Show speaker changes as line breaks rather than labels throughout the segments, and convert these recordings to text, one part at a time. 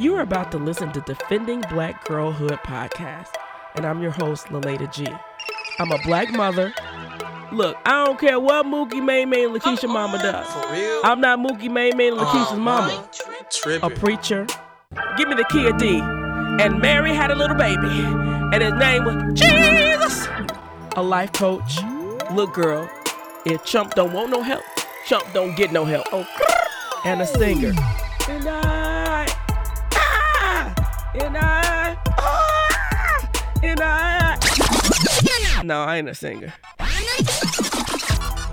You are about to listen to Defending Black Girlhood podcast, and I'm your host, Laleda G. I'm a black mother. Look, I don't care what Mookie May May and Lakeisha oh, mama oh, does.
For real?
I'm not Mookie May May and oh, Lakeisha's
Oh,
mama.
Tripping.
A preacher. Give me the key of D. And Mary had a little baby, and his name was Jesus. A life coach. Look, girl, if Chump don't want no help, Chump don't get no help. Oh, and a singer. And I, and I, and I. No, I ain't a singer.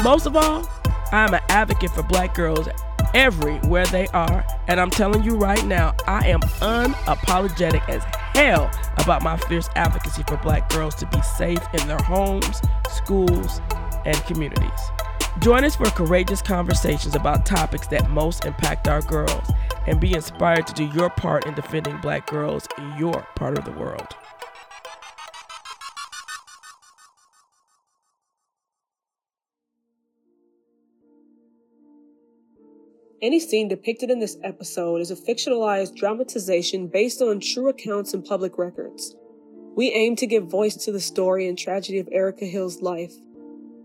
Most of all, I'm an advocate for black girls everywhere they are. And I'm telling you right now, I am unapologetic as hell about my fierce advocacy for black girls to be safe in their homes, schools, and communities. Join us for courageous conversations about topics that most impact our girls and be inspired to do your part in defending black girls in your part of the world.
Any scene depicted in this episode is a fictionalized dramatization based on true accounts and public records. We aim to give voice to the story and tragedy of Erica Hill's life.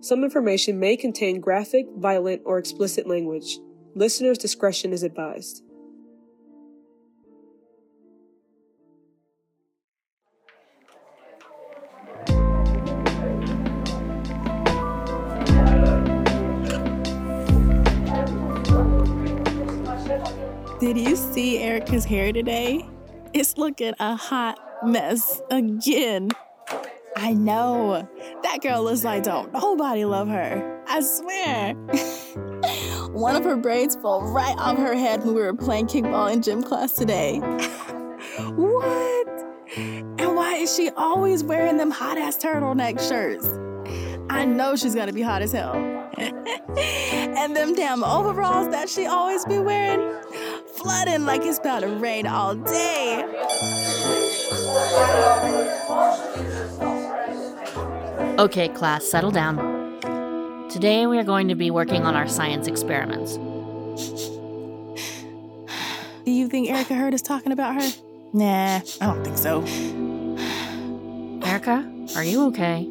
Some information may contain graphic, violent, or explicit language. Listener's discretion is advised.
Did you see Erica's hair today? It's looking a hot mess again. I know. That girl looks like don't nobody love her. I swear. One of her braids fell right off her head when we were playing kickball in gym class today. what? And why is she always wearing them hot ass turtleneck shirts? I know she's gonna be hot as hell. and them damn overalls that she always be wearing, flooding like it's about to rain all day.
Okay, class, settle down. Today we are going to be working on our science experiments.
Do you think Erica heard us talking about her? Nah, I don't think so.
Erica, are you okay?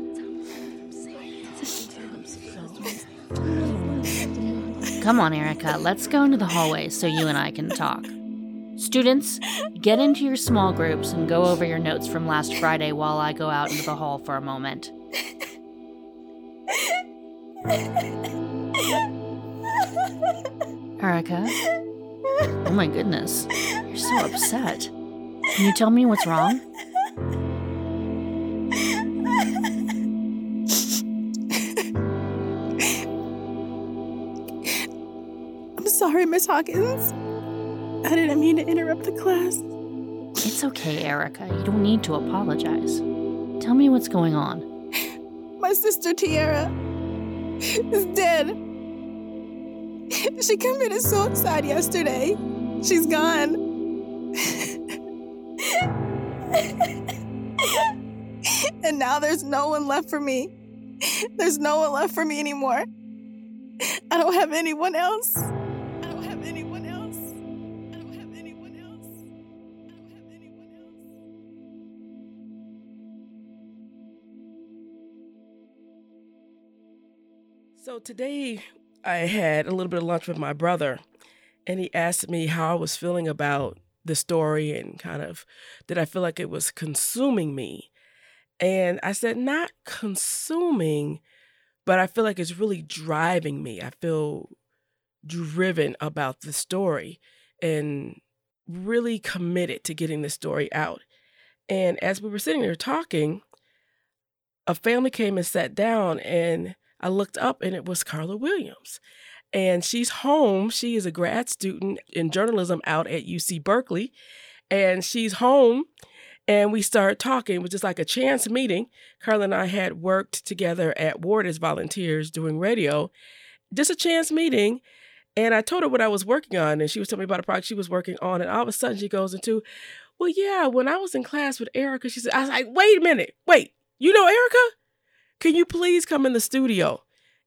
Come on, Erica, let's go into the hallway so you and I can talk. Students, get into your small groups and go over your notes from last Friday while I go out into the hall for a moment. Erica? Oh my goodness, you're so upset. Can you tell me what's wrong?
Sorry, Miss Hawkins. I didn't mean to interrupt the class.
It's okay, Erica. You don't need to apologize. Tell me what's going on.
My sister Tiara is dead. She committed suicide yesterday. She's gone. and now there's no one left for me. There's no one left for me anymore. I don't have anyone else.
So today I had a little bit of lunch with my brother, and he asked me how I was feeling about the story and kind of did I feel like it was consuming me. And I said, not consuming, but I feel like it's really driving me. I feel driven about the story and really committed to getting the story out. And as we were sitting there talking, a family came and sat down and I looked up and it was Carla Williams. And she's home. She is a grad student in journalism out at UC Berkeley. And she's home and we started talking. It was just like a chance meeting. Carla and I had worked together at Ward as volunteers doing radio. Just a chance meeting. And I told her what I was working on, and she was telling me about a project she was working on. And all of a sudden, she goes into, Well, yeah, when I was in class with Erica, she said, I was like, Wait a minute, wait, you know Erica? Can you please come in the studio?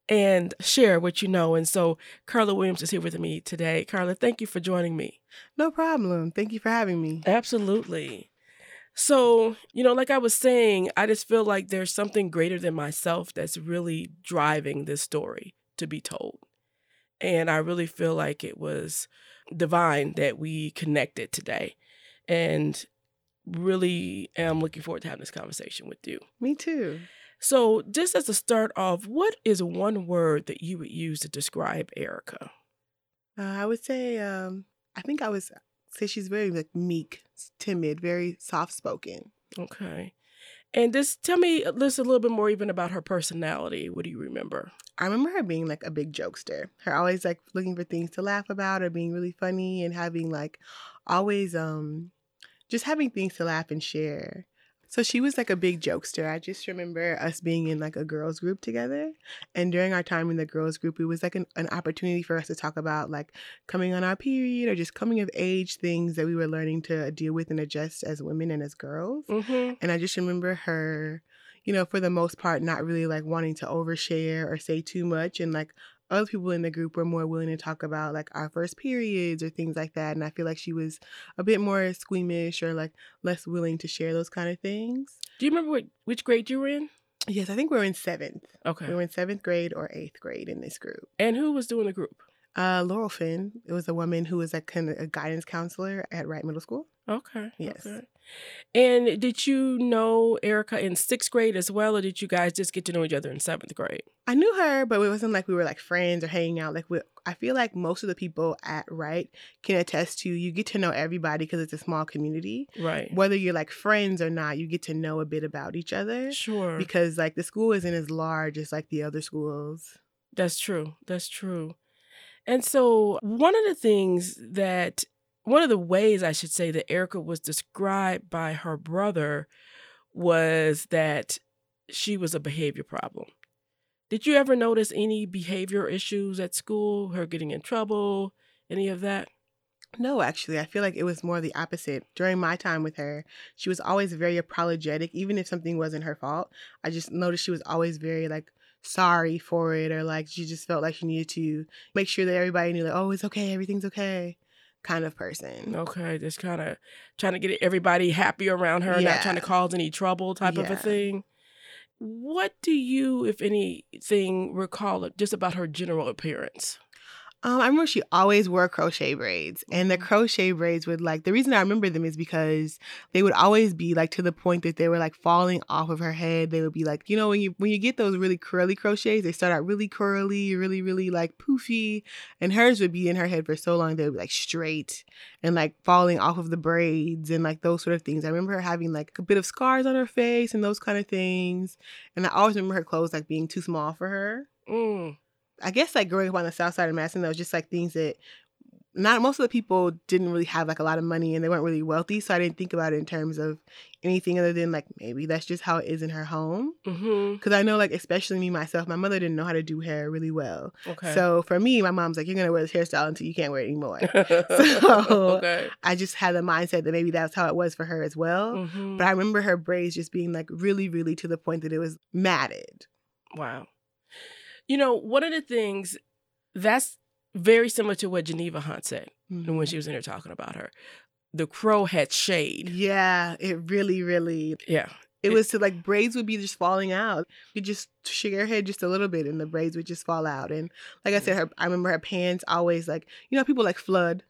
and share what you know. And so Carla Williams is here with me today. Carla, thank you for joining me.
No problem. Thank you for having me.
Absolutely. So, you know, like I was saying, I just feel like there's something greater than myself that's really driving this story to be told. And I really feel like it was divine that we connected today. And really am looking forward to having this conversation with you.
Me too.
So, just as a start off, what is one word that you would use to describe Erica?
Uh, I would say, um, I think I would say she's very like meek, timid, very soft spoken.
Okay. And just tell me just a little bit more even about her personality. What do you remember?
I remember her being like a big jokester. Her always like looking for things to laugh about or being really funny and having like always um just having things to laugh and share. So she was like a big jokester. I just remember us being in like a girls group together. And during our time in the girls group, it was like an, an opportunity for us to talk about like coming on our period or just coming of age things that we were learning to deal with and adjust as women and as girls.
Mm-hmm.
And I just remember her, you know, for the most part, not really like wanting to overshare or say too much and like other people in the group were more willing to talk about like our first periods or things like that. And I feel like she was a bit more squeamish or like less willing to share those kind of things.
Do you remember what, which grade you were in?
Yes, I think we were in seventh.
Okay.
We were in seventh grade or eighth grade in this group.
And who was doing the group?
Uh, Laurel Finn. It was a woman who was of a guidance counselor at Wright Middle School.
Okay.
Yes.
Okay. And did you know Erica in sixth grade as well, or did you guys just get to know each other in seventh grade?
I knew her, but it wasn't like we were like friends or hanging out. Like we, I feel like most of the people at Wright can attest to you get to know everybody because it's a small community.
Right.
Whether you're like friends or not, you get to know a bit about each other
Sure.
because like the school isn't as large as like the other schools.
That's true. That's true. And so, one of the things that, one of the ways I should say that Erica was described by her brother was that she was a behavior problem. Did you ever notice any behavior issues at school, her getting in trouble, any of that?
No, actually, I feel like it was more the opposite. During my time with her, she was always very apologetic, even if something wasn't her fault. I just noticed she was always very like sorry for it, or like she just felt like she needed to make sure that everybody knew, like, oh, it's okay, everything's okay, kind of person.
Okay, just kind of trying to get everybody happy around her, not trying to cause any trouble type of a thing. What do you, if anything, recall just about her general appearance?
Um, I remember she always wore crochet braids, and the
Mhm.
crochet braids would like the reason I remember them is because they would always be like to the point that they were like falling off of her head. They would be like, you know, when you when you get those really curly crochets, they start out really curly, really really like poofy, and hers would be in her head for so long they would be like straight and like falling off of the braids and like those sort of things. I remember her having like a bit of scars on her face and those kind of things, and I always remember her clothes like being too small for her.
Mm.
I guess like growing up on the south side of Madison, that was just like things that not most of the people didn't really have like a lot of money and they weren't really wealthy. So I didn't think about it in terms of anything other than like maybe that's just how it is in her home.
Mm-hmm.
Cause I know like especially me myself, my mother didn't know how to do hair really well.
Okay.
So for me, my mom's like, you're gonna wear this hairstyle until you can't wear it anymore. So-
okay.
I just had the mindset that maybe that's how it was for her as well.
Mhm.
But I remember her braids just being like really, really to the point that it was matted.
Wow. You know, one of the things that's very similar to what Geneva Hunt said
Mm-hmm.
when she was in here talking about her. The crow had shade.
Yeah, it really, really
Yeah.
It
It-
was to like braids would be just falling out. You just shake her head just a little bit and the braids would just fall out. And like I said, her I remember her pants always like you know people like flood.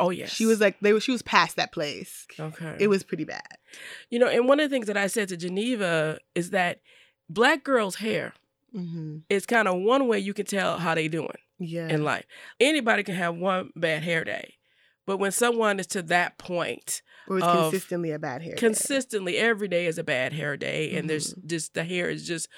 Oh yes.
She was like they were she was past that place.
Okay.
It was pretty bad.
You know, and one of the things that I said to Geneva is that black girls' hair
hmm
is kind of one way you can tell how they doing
Yeah.
in life. Anybody can have one bad hair day. But when someone is to that point,
or it's
of
consistently a bad hair. day.
consistently every day is a bad hair day and there's
Mm-hmm.
just the hair is just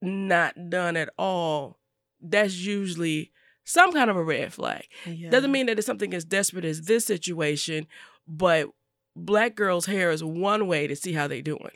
not done at all, that's usually some kind of a red flag.
Yeah.
Doesn't mean that it's something as desperate as this situation, but black girls' hair is one way to see how they doing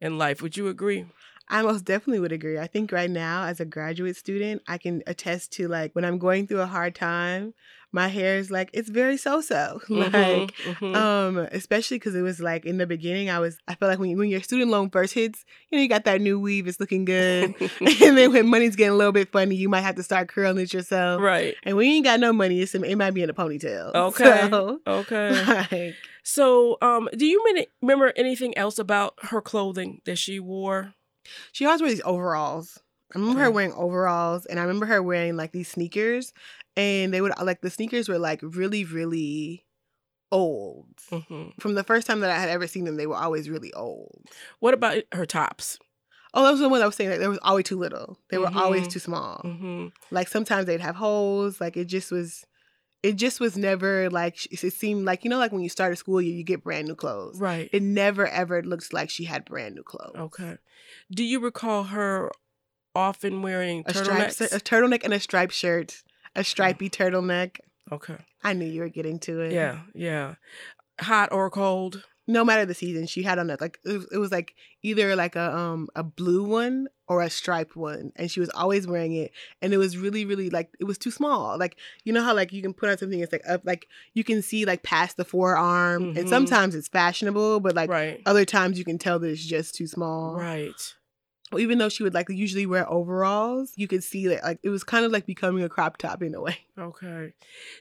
in life. Would you agree?
I most definitely would agree. I think right now, as a graduate student, I can attest to like when I'm going through a hard time my hair is like it's very so-so. Like
Mhm, mhm.
um, especially because it was like in the beginning, I was I feel like when you, when your student loan first hits, you know, you got that new weave, it's looking good, and then when money's getting a little bit funny, you might have to start curling it yourself.
right.
And when you ain't got no money, it's, it might be in a ponytail.
Okay.
So,
Okay.
like,
So, um, do you remember anything else about her clothing that she wore?
She always wore these overalls. I remember her wearing overalls, and I remember her wearing like these sneakers, and they would like the sneakers were like really, really old.
hmm
From the first time that I had ever seen them, they were always really old.
What about her tops?
Oh, that was the one I was saying that they were always too little. They were always
Mhm.
too small.
hmm
Like sometimes they'd have holes. Like it just was, it just was never like it seemed like you know like when you start a school year you get brand new clothes.
Right.
It never ever looks like she had brand new clothes.
okay. Do you recall her often wearing
A striped
turtlenecks?
a turtleneck and a striped shirt, a stripy mm. turtleneck.
okay.
I knew you were getting to it.
Yeah. Yeah. Hot or cold?
No matter the season, she had on a like it was, it was like either like a um a blue one or a striped one, and she was always wearing it, and it was really really like it was too small. Like you know how like you can put on something it's like up like you can see like past the forearm,
Mhm.
and sometimes it's fashionable, but like
right.
other times you can tell that it's just too small.
Right.
Well, even though she would like usually wear overalls, you could see that like it was kind of like becoming a crop top in a way.
Okay.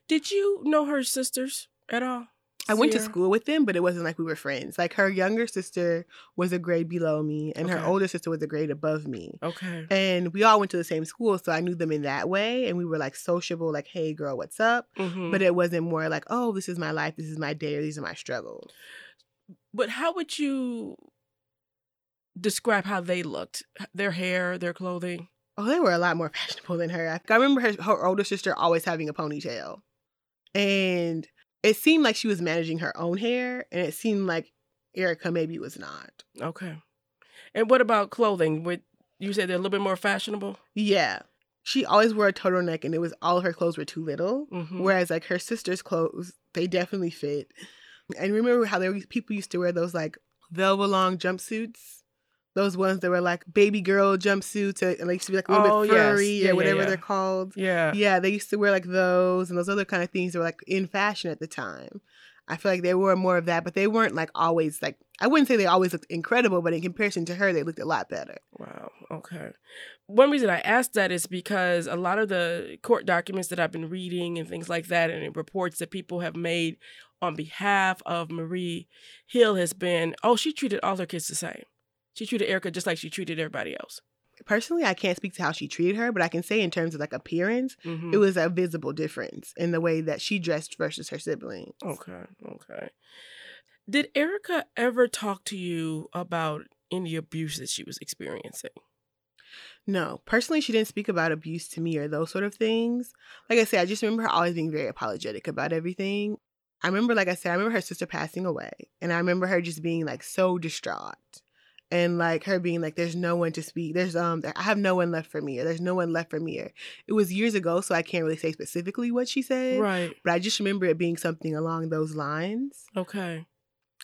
Did you know her sisters at all?
I went to school with them, but it wasn't like we were friends. Like her younger sister was a grade below me, and her older sister was a grade above me.
Okay.
And we all went to the same school, so I knew them in that way. And we were like sociable, like, hey, girl, what's up?
hmm
But it wasn't more like, oh, this is my life, this is my day, or these are my struggles.
But how would you describe how they looked? Their hair, their clothing?
Oh, they were a lot more fashionable than her. I remember her, her older sister always having a ponytail. And it seemed like she was managing her own hair, and it seemed like Erica maybe was not.
Okay. And what about clothing? Would you say they're a little bit more fashionable?
Yeah. She always wore a turtleneck and it was all her clothes were too little.
Mhm.
Whereas like her sister's clothes, they definitely fit. And remember how there were people used to wear those like velvet long jumpsuits? Those ones that were like baby girl jumpsuits and they used to be like a little
Oh,
bit furry
Yeah, yeah,
or whatever
yeah.
they're called.
Yeah.
Yeah, they used to wear like those and those other kind of things that were like in fashion at the time. I feel like they were more of that, but they weren't like always like I wouldn't say they always looked incredible, but in comparison to her, they looked a lot better.
Wow. Okay. One reason I asked that is because a lot of the court documents that I've been reading and things like that, and reports that people have made on behalf of Marie Hill has been, oh, she treated all her kids the same. She treated Erica just like she treated everybody else.
Personally, I can't speak to how she treated her, but I can say in terms of like appearance,
Mhm.
it was a visible difference in the way that she dressed versus her siblings.
Okay. Okay. Did Erica ever talk to you about any abuse that she was experiencing?
No, personally, she didn't speak about abuse to me or those sort of things. Like I said, I just remember her always being very apologetic about everything. I remember, like I said, I remember her sister passing away, and I remember her just being like so distraught, and like her being like, "There's no one to speak. There's um, I have no one left for me, or there's no one left for me." Or it was years ago, so I can't really say specifically what she said,
Right.
but I just remember it being something along those lines.
Okay.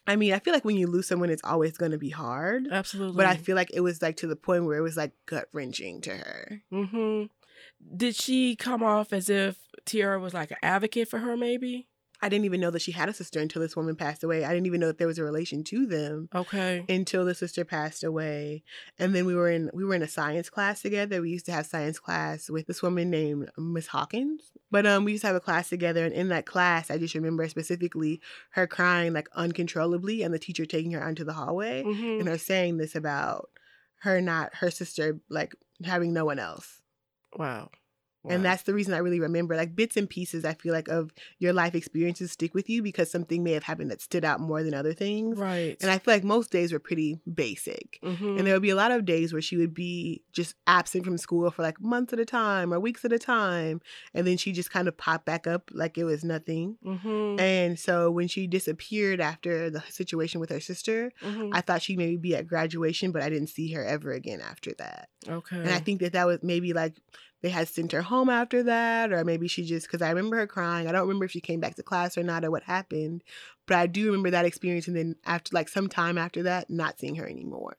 I mean, I feel like when you lose someone, it's always going to be hard.
Absolutely.
But I feel like it was like to the point where it was like gut wrenching to her.
Mm-hmm. Did she come off as if Tiara was like an advocate for her, maybe?
I didn't even know that she had a sister until this woman passed away. I didn't even know that there was a relation to them
Okay.
until the sister passed away. And then we were in we were in a science class together. We used to have science class with this woman named Miss Hawkins. But um we used to have a class together and in that class I just remember specifically her crying like uncontrollably and the teacher taking her onto the hallway
Mm-hmm.
and her saying this about her not her sister like having no one else.
Wow.
And that's the reason I really remember. Like bits and pieces, I feel like of your life experiences stick with you because something may have happened that stood out more than other things.
right.
And I feel like most days were pretty basic.
mm-hmm.
And there would be a lot of days where she would be just absent from school for like months at a time or weeks at a time. And then she just kind of popped back up like it was nothing.
mm-hmm.
And so when she disappeared after the situation with her sister,
mm-hmm.
I thought she'd maybe be at graduation, but I didn't see her ever again after that.
okay.
And I think that that was maybe like they had sent her home after that, or maybe she just, because I remember her crying. I don't remember if she came back to class or not or what happened, but I do remember that experience. And then after, like, some time after that, not seeing her anymore.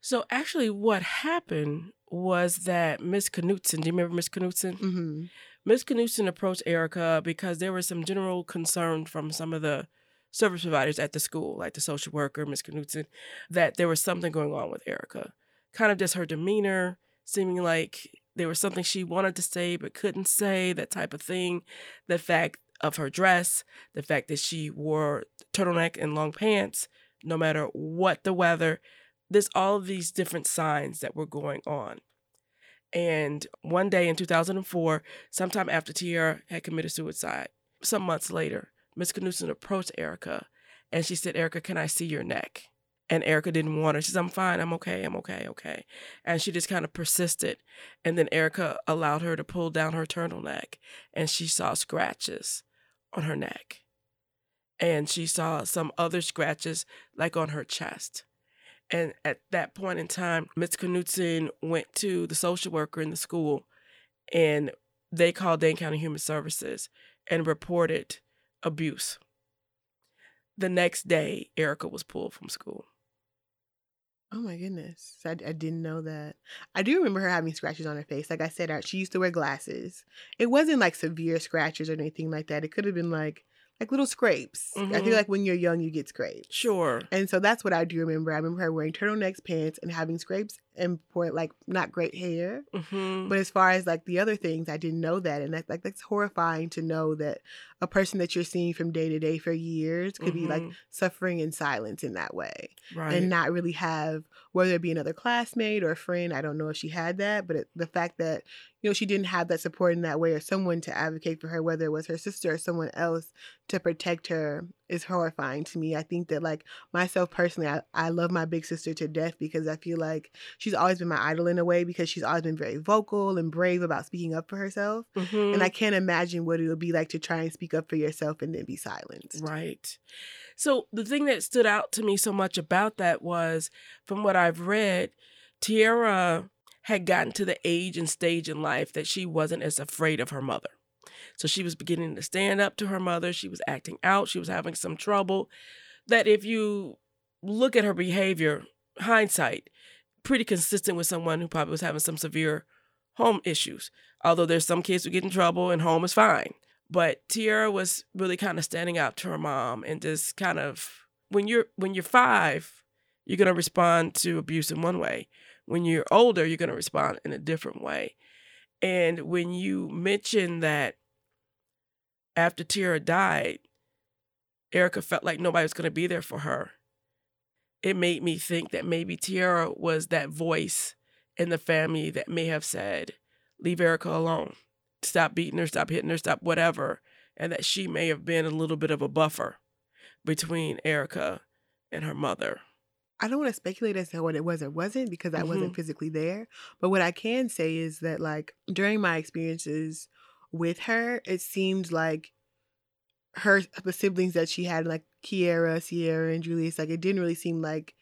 so actually, what happened was that Miss Knutson, do you remember Miss Knutson?
hmm
Ms. Knudsen approached Erica because there was some general concern from some of the service providers at the school, like the social worker, Miss Knutson, that there was something going on with Erica. Kind of just her demeanor, seeming like there was something she wanted to say but couldn't say, that type of thing. The fact of her dress, the fact that she wore turtleneck and long pants, no matter what the weather. There's all of these different signs that were going on. And one day in 2004, sometime after Tiara had committed suicide, some months later, Miss Knudsen approached Erica and she said, Erica, can I see your neck? And Erica didn't want her. She says, I'm fine. I'm okay. I'm okay. Okay. And she just kind of persisted. And then Erica allowed her to pull down her turtleneck and she saw scratches on her neck. And she saw some other scratches like on her chest. And at that point in time, Miss Knudsen went to the social worker in the school and they called Dane County Human Services and reported abuse. The next day, Erica was pulled from school.
Oh my goodness. I, I didn't know that. I do remember her having scratches on her face. Like I said, she used to wear glasses. It wasn't like severe scratches or anything like that. It could have been like like little scrapes. I
Mhm.
feel like when you're young, you get scrapes.
Sure.
And so that's what I do remember. I remember her wearing turtlenecks, pants, and having scrapes and for like not great hair.
hmm
But as far as like the other things, I didn't know that, and that's like that's horrifying to know that a person that you're seeing from day to day for years could be like
Mhm.
suffering in silence in that way,
right.
and not really have whether it be another classmate or a friend. I don't know if she had that, but it, the fact that you know she didn't have that support in that way or someone to advocate for her, whether it was her sister or someone else to protect her, is horrifying to me. I think that like myself personally, I, I love my big sister to death because I feel like she's always been my idol in a way because she's always been very vocal and brave about speaking up for herself.
Mhm.
And I can't imagine what it would be like to try and speak up for yourself and then be silenced.
Right. So the thing that stood out to me so much about that was from what I've read, Tiara had gotten to the age and stage in life that she wasn't as afraid of her mother. So she was beginning to stand up to her mother. She was acting out. She was having some trouble. That if you look at her behavior, hindsight, pretty consistent with someone who probably was having some severe home issues. Although there's some kids who get in trouble and home is fine. But Tiara was really kind of standing up to her mom and just kind of when you're when you're five, you're gonna respond to abuse in one way. When you're older, you're gonna respond in a different way. And when you mention that after Tiara died, Erica felt like nobody was gonna be there for her. It made me think that maybe Tiara was that voice in the family that may have said, leave Erica alone stop beating her, stop hitting her, stop whatever, and that she may have been a little bit of a buffer between Erica and her mother.
I don't want to speculate as to what it was or wasn't because I wasn't mm-hmm. physically there. But what I can say is that, like, during my experiences with her, it seemed like her, the siblings that she had, like Kiera, Sierra, and Julius, like, it didn't really seem like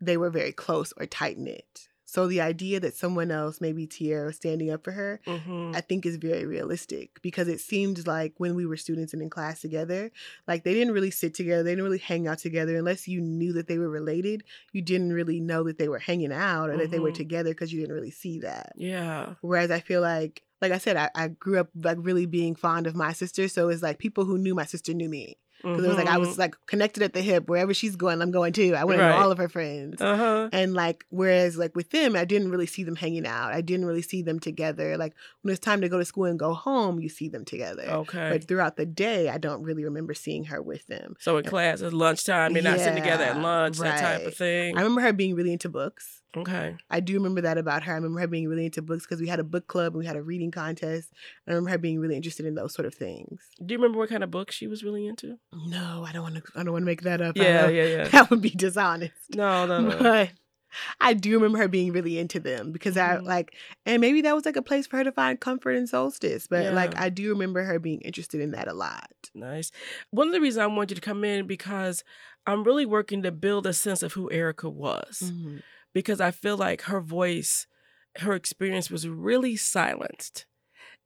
they were very close or tight knit. So the idea that someone else, maybe Tiara, was standing up for her,
Mm-hmm.
I think is very realistic because it seemed like when we were students and in class together, like they didn't really sit together, they didn't really hang out together unless you knew that they were related. You didn't really know that they were hanging out or that they were
Mhm.
together because you didn't really see that.
Yeah.
Whereas I feel like, like I said, I, I grew up like really being fond of my sister, so it's like people who knew my sister knew me because it was like I was like connected at the hip. Wherever she's going, I'm going too. I want to
Right.
know all of her friends.
Uh huh.
And like, whereas like with them, I didn't really see them hanging out. I didn't really see them together. Like when it's time to go to school and go home, you see them together.
Okay.
But throughout the day, I don't really remember seeing her with them.
so in class, at lunchtime, they're not sitting together at
Yeah,
lunch, that type of thing.
I remember her being really into books.
Okay.
I do remember that about her. I remember her being really into books because we had a book club and we had a reading contest. I remember her being really interested in those sort of things.
Do you remember what kind of book she was really into?
No, I don't want to. I don't want to make that up. I
Yeah, yeah, yeah.
That would be dishonest.
No, no, no.
But I do remember her being really into them because I
Mhm.
like, and maybe that was like a place for her to find comfort in solstice. But like, I do remember her being interested in that a lot.
Nice. One of the reasons I want you to come in because I'm really working to build a sense of who Erica was.
Mm-hmm.
Because I feel like her voice, her experience was really silenced.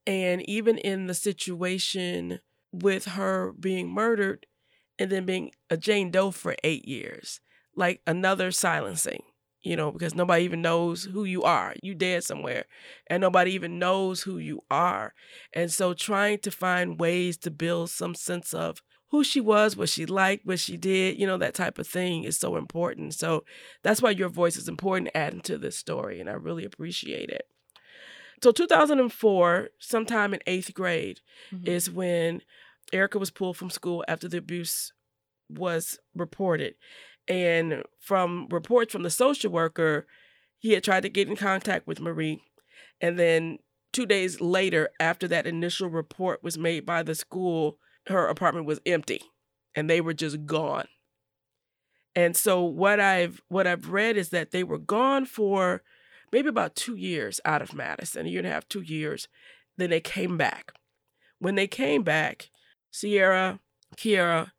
And even in the situation with her being murdered and then being a Jane Doe for eight years, like another silencing, you know, because nobody even knows who you are. You dead somewhere, and nobody even knows who you are. And so, trying to find ways to build some sense of who she was, what she liked, what she did, you know, that type of thing is so important. So that's why your voice is important adding to this story, and I really appreciate it. So 2004, sometime in eighth grade,
Mhm.
is when Erica was pulled from school after the abuse was reported. And from reports from the social worker, he had tried to get in contact with Marie. And then two days later, after that initial report was made by the school, her apartment was empty and they were just gone. And so what I've what I've read is that they were gone for maybe about two years out of Madison, a year and a half, two years. Then they came back. When they came back, Sierra, Kiera,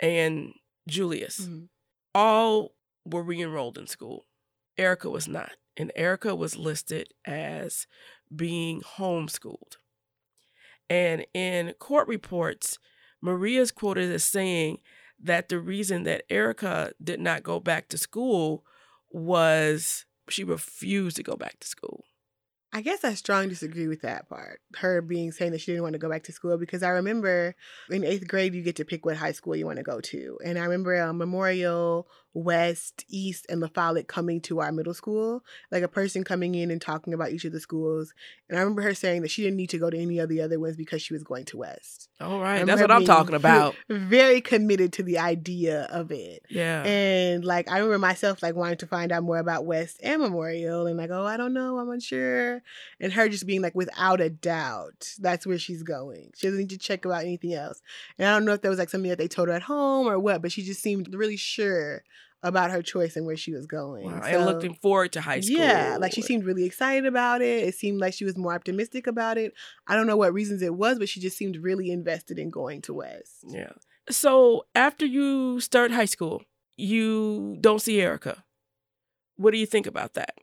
and Julius
Mhm.
all were re-enrolled in school. Erica was not. And Erica was listed as being homeschooled. And in court reports, Maria is quoted as saying that the reason that Erica did not go back to school was she refused to go back to school.
I guess I strongly disagree with that part. Her being saying that she didn't want to go back to school because I remember in eighth grade you get to pick what high school you want to go to, and I remember uh, Memorial, West, East, and La Follette coming to our middle school, like a person coming in and talking about each of the schools, and I remember her saying that she didn't need to go to any of the other ones because she was going to West.
All right. That's what I'm talking about.
Very committed to the idea of it.
Yeah.
And like I remember myself like wanting to find out more about West and Memorial and like, oh, I don't know, I'm unsure. And her just being like, without a doubt, that's where she's going. She doesn't need to check about anything else. And I don't know if that was like something that they told her at home or what, but she just seemed really sure about her choice and where she was going.
Wow, and looking forward to high school.
yeah, like she seemed really excited about it. It seemed like she was more optimistic about it. I don't know what reasons it was, but she just seemed really invested in going to West.
Yeah. So after you start high school, you don't see Erica. What do you think about that?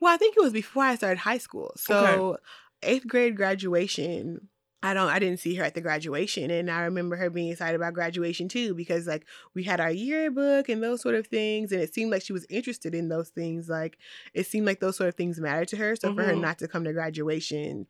Well, I think it was before I started high school. So eighth grade graduation, I don't I didn't see her at the graduation. And I remember her being excited about graduation too, because like we had our yearbook and those sort of things. And it seemed like she was interested in those things. Like it seemed like those sort of things mattered to her. So for her
Mhm.
not to come to graduation,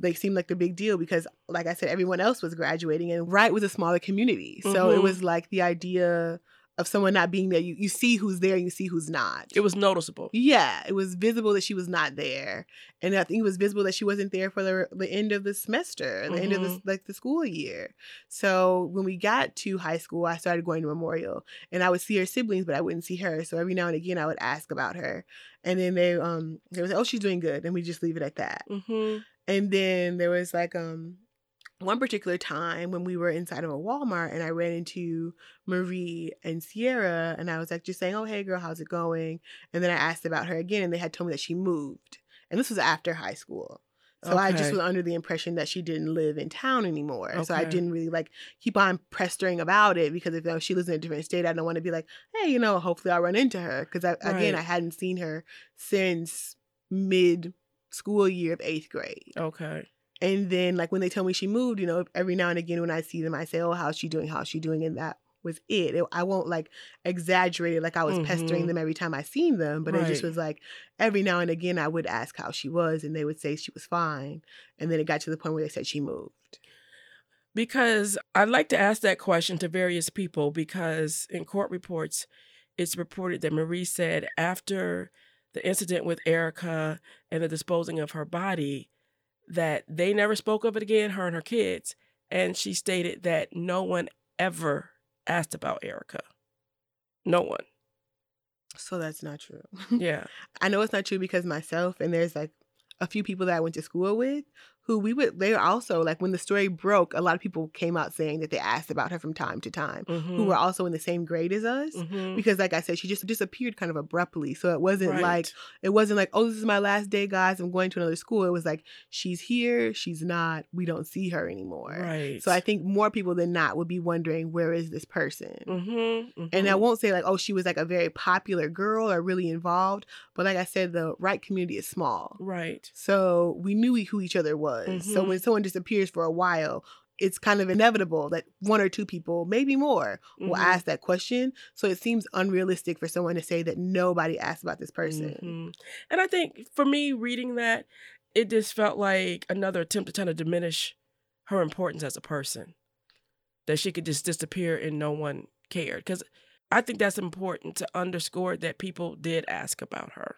like seemed like the big deal because like I said, everyone else was graduating and Wright was a smaller community. So it
Mhm.
was like the idea of someone not being there. You you see who's there, you see who's not.
It was noticeable.
Yeah, it was visible that she was not there, and I think it was visible that she wasn't there for the the end of the semester, the end of the like the school year. So when we got to high school, I started going to Memorial, and I would see her siblings, but I wouldn't see her. So every now and again, I would ask about her, and then they um they would say, "Oh, she's doing good," and we just leave it at that.
Mm-hmm.
And then there was like um one particular time when we were inside of a Walmart and I ran into Marie and Sierra and I was like just saying, "Oh, hey girl, how's it going?" And then I asked about her again and they had told me that she moved. And this was after high school. So I just was under the impression that she didn't live in town anymore. So I didn't really like keep on pestering about it because if you know, she lives in a different state, I don't want to be like, hey, you know, hopefully I'll run into her. Because I, again, I hadn't seen her since mid school year of eighth grade.
Okay.
And then like when they tell me she moved, you know, every now and again when I see them, I say, "Oh, how's she doing? How's she doing?" And that was it. It- I won't like exaggerate it like I was pestering
Mhm.
them every time I seen them, but it just was like every now and again I would ask how she was, and they would say she was fine. And then it got to the point where they said she moved.
Because I'd like to ask that question to various people because in court reports, it's reported that Marie said after the incident with Erica and the disposing of her body, that they never spoke of it again, her and her kids. And she stated that no one ever asked about Erica. No one.
So that's not true.
Yeah.
I know it's not true because myself and there's like a few people that I went to school with who we would they also like when the story broke, a lot of people came out saying that they asked about her from time to time who
Mhm.
were also in the same grade as us.
Mhm.
Because like I said, she just disappeared kind of abruptly. So it wasn't
Right.
like it wasn't like, oh, this is my last day, guys. I'm going to another school. It was like she's here, she's not, we don't see her anymore.
Right.
So I think more people than not would be wondering where is this person?
Mm-hmm.
And I won't say like, oh, she was like a very popular girl or really involved, but like I said, the Wright community is small.
Right.
So we knew who each other was. So
Mhm.
when someone disappears for a while, it's kind of inevitable that one or two people, maybe more, will
Mhm.
ask that question. So it seems unrealistic for someone to say that nobody asked about this person.
Mhm. And I think for me, reading that, it just felt like another attempt to kind of diminish her importance as a person. That she could just disappear and no one cared. Because I think that's important to underscore that people did ask about her.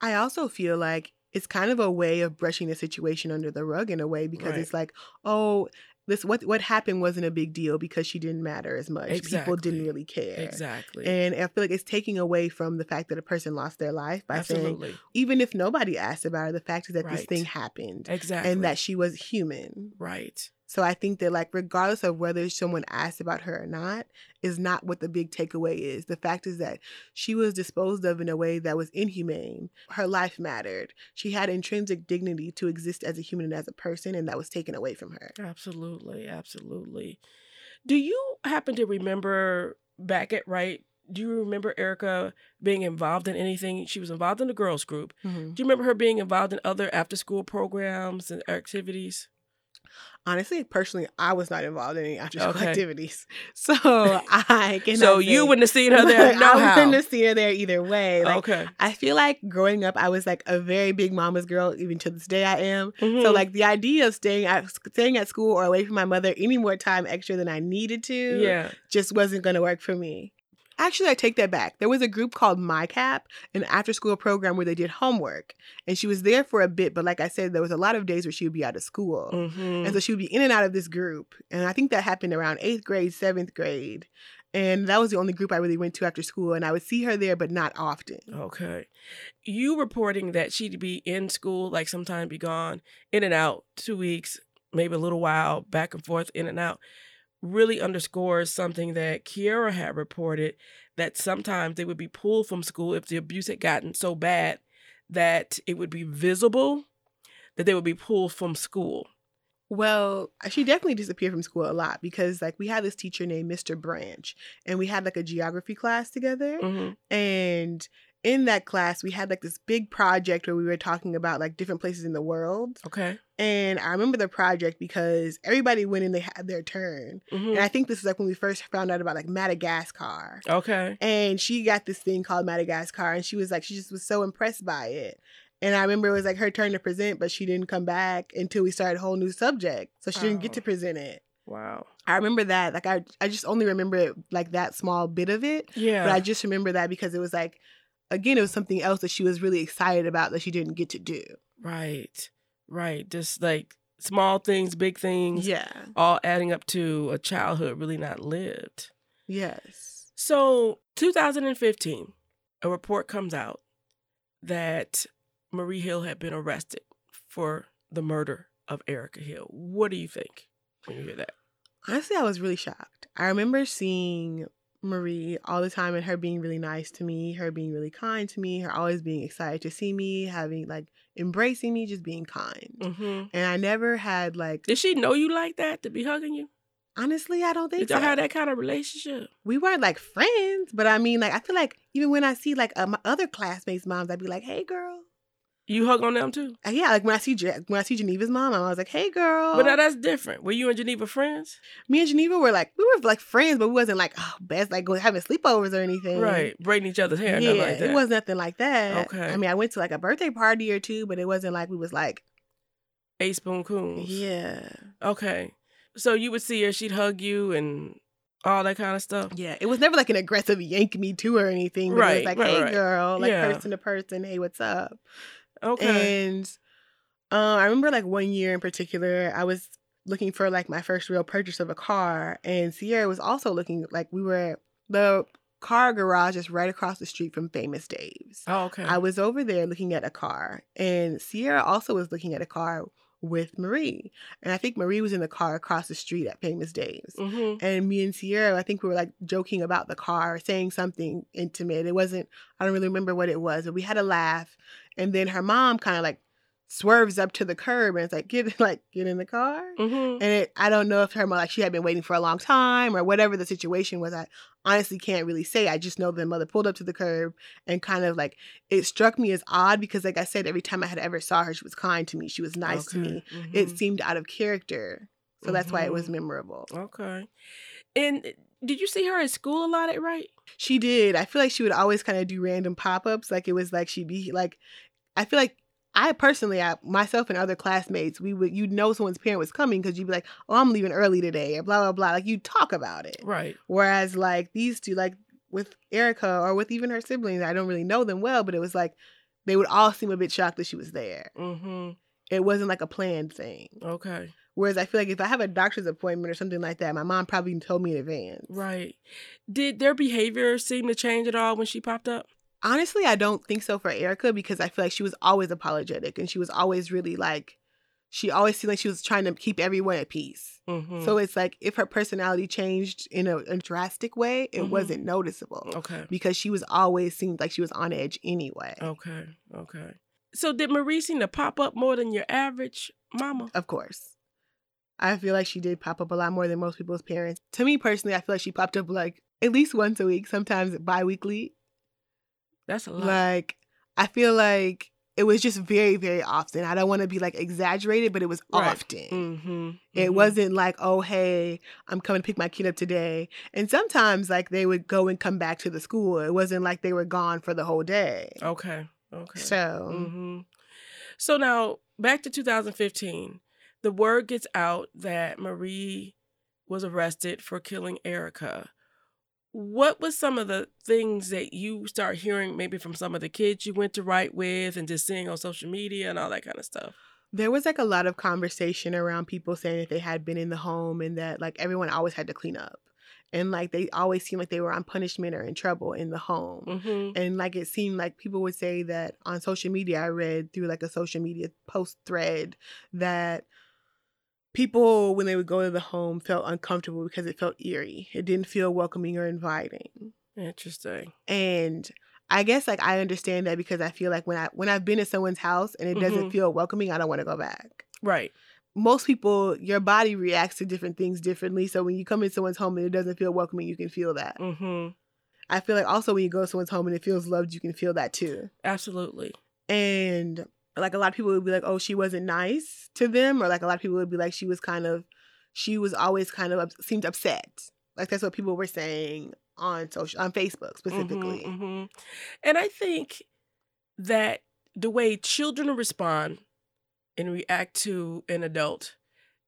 I also feel like it's kind of a way of brushing the situation under the rug in a way because
Right.
it's like, oh, this what what happened wasn't a big deal because she didn't matter as much. People didn't really care.
Exactly.
And I feel like it's taking away from the fact that a person lost their life by saying, even if nobody asked about her, the fact is that this thing happened
Exactly.
and that she was human.
right.
So I think that like regardless of whether someone asked about her or not, is not what the big takeaway is. The fact is that she was disposed of in a way that was inhumane. Her life mattered. She had intrinsic dignity to exist as a human and as a person, and that was taken away from her.
Absolutely. Absolutely. Do you happen to remember back at Wright? Do you remember Erica being involved in anything? She was involved in the girls group.
Mhm.
Do you remember her being involved in other after school programs and activities?
Honestly, personally, I was not involved in any after school
Okay.
activities, so I cannot.
So you wouldn't have seen her there. No
I
how.
wouldn't have seen her there either way. Like,
okay.
I feel like growing up, I was like a very big mama's girl, even to this day I am. So
Mhm.
like the idea of staying at staying at school or away from my mother any more time extra than I needed to
yeah.
just wasn't going to work for me. Actually, I take that back. There was a group called MyCap, an after school program where they did homework. And she was there for a bit, but like I said, there was a lot of days where she would be out of school.
Mhm.
And so she would be in and out of this group. And I think that happened around eighth grade, seventh grade. And that was the only group I really went to after school. And I would see her there, but not often.
Okay. You reporting that she'd be in school, like sometime be gone, in and out, two weeks, maybe a little while, back and forth, in and out, really underscores something that Kiara had reported that sometimes they would be pulled from school if the abuse had gotten so bad that it would be visible that they would be pulled from school.
Well, she definitely disappeared from school a lot because like we had this teacher named Mr. Branch and we had like a geography class together.
Mhm.
And in that class, we had like this big project where we were talking about like different places in the world.
Okay.
And I remember the project because everybody went in, they had their turn.
Mhm.
And I think this is like when we first found out about like Madagascar.
Okay.
And she got this thing called Madagascar and she was like, she just was so impressed by it. And I remember it was like her turn to present, but she didn't come back until we started a whole new subject. So she didn't get to present it.
Wow.
I remember that. Like I I just only remember it like that small bit of it.
Yeah.
But I just remember that because it was like again, it was something else that she was really excited about that she didn't get to do.
right. Right. Just like small things, big things.
Yeah.
all adding up to a childhood really not lived.
Yes.
So, 2015, a report comes out that Marie Hill had been arrested for the murder of Erica Hill. What do you think when you hear that?
Honestly, I was really shocked. I remember seeing Marie all the time and her being really nice to me, her being really kind to me, her always being excited to see me, having like embracing me, just being kind.
Mm-hmm.
And I never had like
Did she know you like that to be hugging you?
honestly, I don't think
Did y'all
so.
have that kind of relationship?
we weren't like friends, but I mean, like I feel like even when I see like uh, my other classmates' moms, I'd be like, "Hey, girl."
You hug on them too?
Uh, yeah, like when I see when I see Geneva's mom, I was like, "Hey, girl."
But now that's different. Were you and Geneva friends?
me and Geneva were like we were like friends, but we wasn't like oh best like going having sleepovers or anything.
Right. Braiding each other's hair.
Yeah,
nothing like that.
it was nothing like that.
Okay.
I mean, I went to like a birthday party or two, but it wasn't like we was like,
Eight spoon coons.
yeah,
Okay. So you would see her, she'd hug you and all that kind of stuff.
yeah. It was never like an aggressive yank me to or anything. But it
Right,
was like,
right,
hey,
right.
girl, like
Yeah.
person to person. Hey, what's up?
Okay.
And uh, I remember like one year in particular, I was looking for like my first real purchase of a car, and Sierra was also looking like we were the car garage is right across the street from Famous Dave's.
oh, okay.
I was over there looking at a car, and Sierra also was looking at a car with Marie, and I think Marie was in the car across the street at Famous Dave's.
mm-hmm.
And me and Sierra, I think we were like joking about the car, saying something intimate. It wasn't, I don't really remember what it was, but we had a laugh. And then her mom kind of like swerves up to the curb and it's like, get like, get in the car.
Mm-hmm.
And it, I don't know if her mom, like, she had been waiting for a long time or whatever the situation was. I honestly can't really say. I just know the mother pulled up to the curb and kind of like, it struck me as odd because, like I said, every time I had ever saw her, she was kind to me. She was nice to me. It
Mhm.
seemed out of character. So that's why it was
Mhm.
memorable.
Okay. And eh, did you see her at school a lot at Wright?
She did. I feel like she would always kind of do random pop ups. Like it was like she'd be like, I feel like I personally, I, myself and other classmates, we would, you'd know someone's parent was coming because you'd be like, oh, I'm leaving early today, or blah, blah, blah. Like you talk about it.
Right.
Whereas like these two, like with Erica or with even her siblings, I don't really know them well, but it was like they would all seem a bit shocked that she was there.
Mm-hmm.
It wasn't like a planned thing.
Okay.
Whereas I feel like if I have a doctor's appointment or something like that, my mom probably told me in advance.
Right. Did their behavior seem to change at all when she popped up?
Honestly, I don't think so for Erica because I feel like she was always apologetic and she was always really like, she always seemed like she was trying to keep everyone at peace.
Mm-hmm.
So it's like if her personality changed in a, a drastic way, it
Mhm.
wasn't noticeable
okay.
because she was always seemed like she was on edge anyway.
Okay. Okay. So did Marie seem to pop up more than your average mama?
Of course. I feel like she did pop up a lot more than most people's parents. To me personally, I feel like she popped up like at least once a week, sometimes bi weekly.
That's a lot.
Like, I feel like it was just very, very often. I don't want to be like exaggerated, but it was
Right.
often.
mm-hmm.
It wasn't like, oh, hey, I'm coming to pick my kid up today. And sometimes, like, they would go and come back to the school. It wasn't like they were gone for the whole day.
Okay. Okay.
So,
hmm So now back to 2015, the word gets out that Marie was arrested for killing Erica. What was some of the things that you start hearing maybe from some of the kids you went to Wright with and just seeing on social media and all that kind of stuff?
there was like a lot of conversation around people saying that they had been in the home and that like everyone always had to clean up. And like they always seemed like they were on punishment or in trouble in the home.
Mm-hmm.
And like it seemed like people would say that on social media, I read through like a social media post thread that people, when they would go to the home, felt uncomfortable because it felt eerie. It didn't feel welcoming or inviting.
Interesting.
And I guess like I understand that because I feel like when I when I've been to someone's house and it doesn't
Mhm.
feel welcoming, I don't want to go back.
Right.
Most people, your body reacts to different things differently. So when you come in someone's home and it doesn't feel welcoming, you can feel that.
Mm-hmm.
I feel like also when you go to someone's home and it feels loved, you can feel that too.
Absolutely.
And like a lot of people would be like, oh, she wasn't nice to them, or like a lot of people would be like, she was kind of, she was always kind of seemed upset. Like that's what people were saying on social, on Facebook specifically.
Mhm, mhm. And I think that the way children respond and react to an adult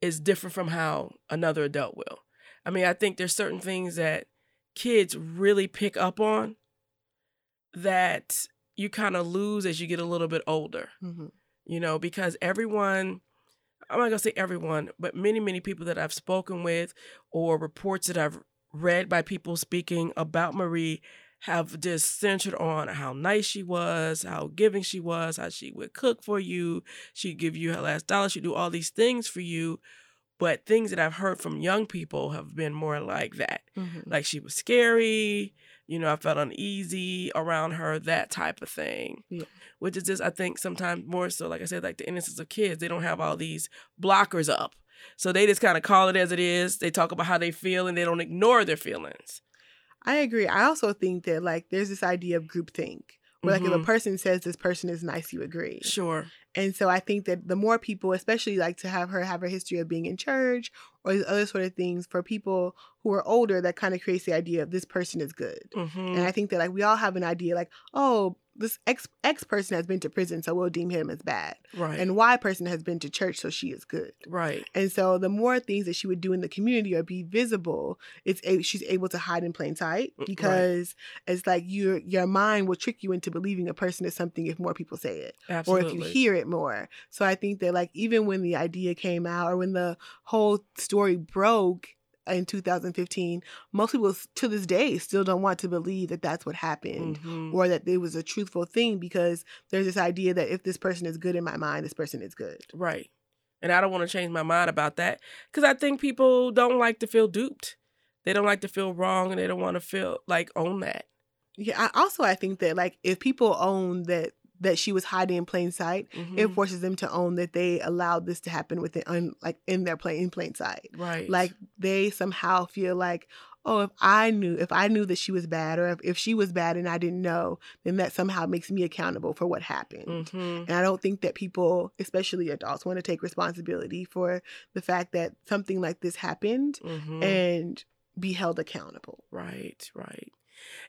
is different from how another adult will. I mean, I think there's certain things that kids really pick up on that you kind of lose as you get a little bit older,
Mhm.
you know, because everyone, I'm not gonna say everyone, but many, many people that I've spoken with or reports that I've read by people speaking about Marie have just centered on how nice she was, how giving she was, how she would cook for you, she'd give you her last dollar, she'd do all these things for you. But things that I've heard from young people have been more like that.
Mhm.
Like she was scary, you know, I felt uneasy around her, that type of thing.
Yeah.
Which is just, I think, sometimes more so, like I said, like the innocence of kids. They don't have all these blockers up. So they just kind of call it as it is. They talk about how they feel and they don't ignore their feelings.
I agree. I also think that like there's this idea of groupthink. Where like if a
Mhm.
person says this person is nice, you agree.
Sure.
And so I think that the more people, especially like to have her have a history of being in church or these other sort of things, for people who are older, that kind of creates the idea of this person is good.
hmm
And I think that like we all have an idea like, oh, this X X person has been to prison, so we'll deem him as bad.
Right.
And Y person has been to church, so she is good.
right.
And so the more things that she would do in the community or be visible, it's a, she's able to hide in plain sight
Mm, right.
because it's like your your mind will trick you into believing a person is something if more people say it
Absolutely.
or if you hear it more. So I think that like even when the idea came out or when the whole story broke in 2015, most people to this day still don't want to believe that that's what happened
Mhm.
or that it was a truthful thing because there's this idea that if this person is good in my mind, this person is good.
Right. And I don't want to change my mind about that because I think people don't like to feel duped. They don't like to feel wrong and they don't want to feel like own that.
Yeah. I, also, I think that like if people own that that she was hiding in plain sight, it
Mhm.
forces them to own that they allowed this to happen within un, like in their plain in plain sight.
right.
Like they somehow feel like, oh, if I knew, if I knew that she was bad, or if, if she was bad and I didn't know, then that somehow makes me accountable for what happened.
Mhm.
And I don't think that people, especially adults, want to take responsibility for the fact that something like this happened
Mhm.
and be held accountable.
Right, right.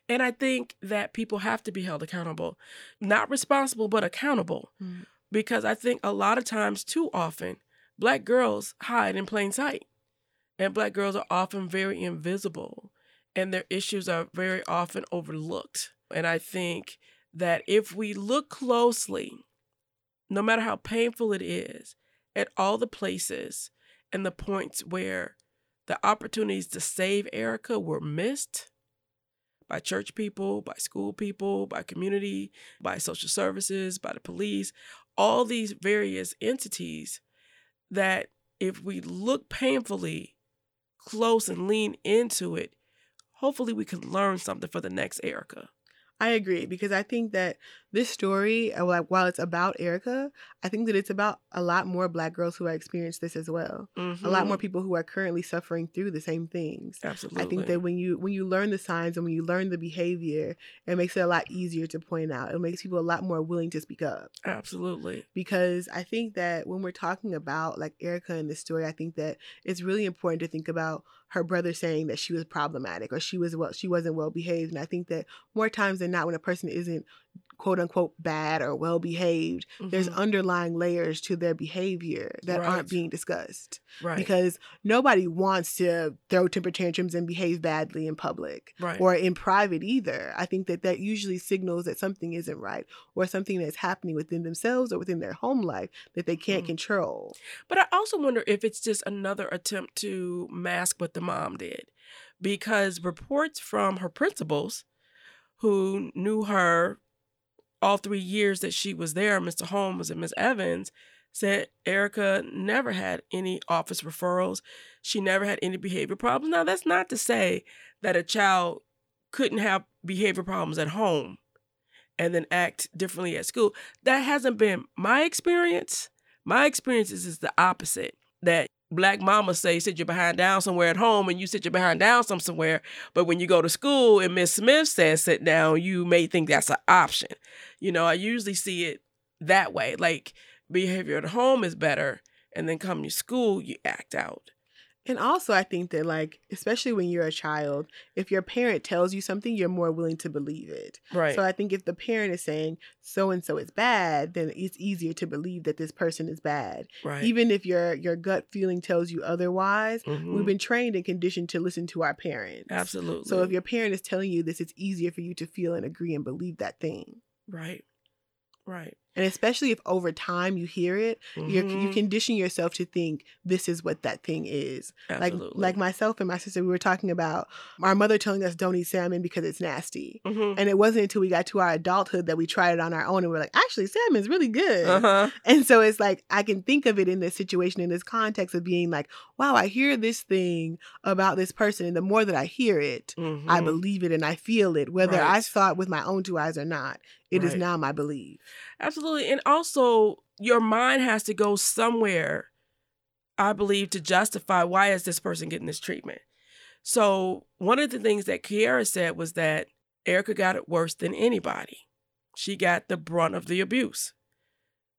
And I think that people have to be held accountable, not responsible, but accountable.
Mm.
Because I think a lot of times, too often, black girls hide in plain sight. And black girls are often very invisible, and their issues are very often overlooked. And I think that if we look closely, no matter how painful it is, at all the places and the points where the opportunities to save Erica were missed by church people, by school people, by community, by social services, by the police, all these various entities that if we look painfully close and lean into it, hopefully we can learn something for the next Erica.
I agree because I think that this story, uh, like while it's about Erica, I think that it's about a lot more Black girls who have experienced this as well. A lot more people who are currently suffering through the same things.
Absolutely.
I think that when you when you learn the signs and when you learn the behavior, it makes it a lot easier to point out. It makes people a lot more willing to speak up
Absolutely.
because I think that when we're talking about like Erica in this story, I think that it's really important to think about her brother saying that she was problematic or she was well she wasn't well behaved. And I think that more times than not when a person isn't quote unquote bad or well behaved, there's
Mhm.
underlying layers to their behavior that
Right.
aren't being discussed.
right.
Because nobody wants to throw temper tantrums and behave badly in public
right.
or in private either. I think that that usually signals that something isn't right or something that's happening within themselves or within their home life that they can't
Mhm.
control.
But I also wonder if it's just another attempt to mask what the mom did. Because reports from her principals, who knew her all three years that she was there, Mr. Holmes and Ms. Evans, said Erica never had any office referrals. She never had any behavior problems. Now, that's not to say that a child couldn't have behavior problems at home and then act differently at school. That hasn't been my experience. My experience is, is the opposite. That black mama say sit your behind down somewhere at home and you sit your behind down some somewhere. But when you go to school and Miss Smith says sit down, you may think that's an option. You know, I usually see it that way. Like behavior at home is better, and then come to school, you act out.
And also, I think that, like, especially when you're a child, if your parent tells you something, you're more willing to believe it.
Right.
So I think if the parent is saying so and so is bad, then it's easier to believe that this person is bad.
right.
Even if your your gut feeling tells you otherwise,
Mhm.
we've been trained and conditioned to listen to our parents.
Absolutely.
So if your parent is telling you this, it's easier for you to feel and agree and believe that thing.
right. Right.
And especially if over time you hear it, you're, you
Mhm.
condition yourself to think this is what that thing is.
Absolutely.
Like like myself and my sister, we were talking about our mother telling us don't eat salmon because it's nasty.
Mhm.
And it wasn't until we got to our adulthood that we tried it on our own and we're like, actually, salmon's really good.
Uh-huh.
And so it's like I can think of it in this situation, in this context of being like, wow, I hear this thing about this person, and the more that I hear it, I
Mhm.
believe it and I feel it, whether I saw it with my own two eyes or not. It is
Right.
now my belief.
Absolutely. And also your mind has to go somewhere, I believe, to justify why is this person getting this treatment. So one of the things that Kiara said was that Erica got it worse than anybody. She got the brunt of the abuse.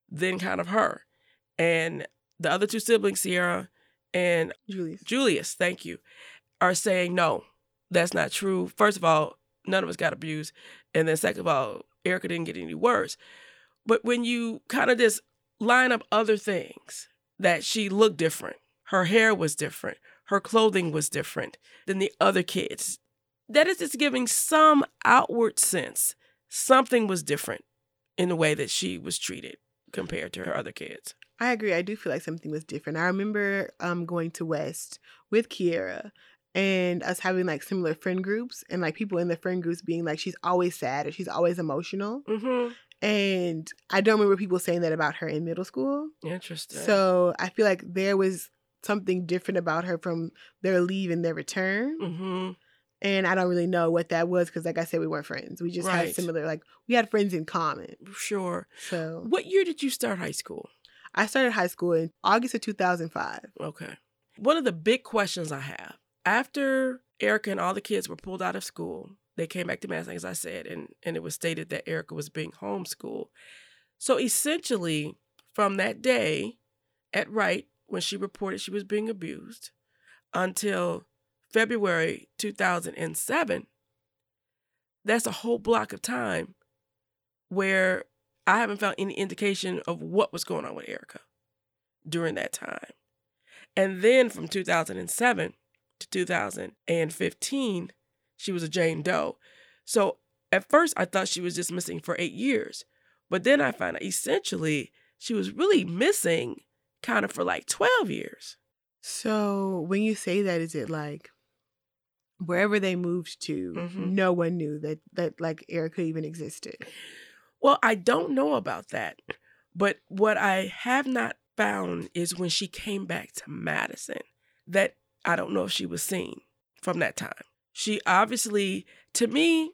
Then kind of her. And the other two siblings, Sierra and
Julius.
Julius, thank you, are saying no, that's not true. First of all, none of us got abused. And then second of all, Erica didn't get any worse. But when you kind of just line up other things, that she looked different, her hair was different, her clothing was different than the other kids, that is just giving some outward sense something was different in the way that she was treated compared to her other kids.
I agree. I do feel like something was different. I remember um going to West with Kiara and us having like similar friend groups and like people in the friend groups being like she's always sad or she's always emotional.
Mm-hmm.
And I don't remember people saying that about her in middle school.
Interesting.
So I feel like there was something different about her from their leave and their return.
mm-hmm.
And I don't really know what that was because, like I said, we weren't friends. We just had similar, like, we had friends in common.
Sure.
So
What year did you start high school?
I started high school in August of 2005.
Okay. One of the big questions I have after Erica and all the kids were pulled out of school. They came back to Madison, as I said, and, and it was stated that Erica was being homeschooled. So essentially, from that day at Wright, when she reported she was being abused, until February 2007, that's a whole block of time where I haven't found any indication of what was going on with Erica during that time. And then from 2007 to 2015, she was a Jane Doe. So at first, I thought she was just missing for eight years. But then I found out essentially she was really missing kind of for like 12 years.
So when you say that, is it like wherever they moved to,
Mhm.
no one knew that that like Erica even existed?
Well, I don't know about that. But what I have not found is when she came back to Madison, that I don't know if she was seen from that time. She obviously, to me,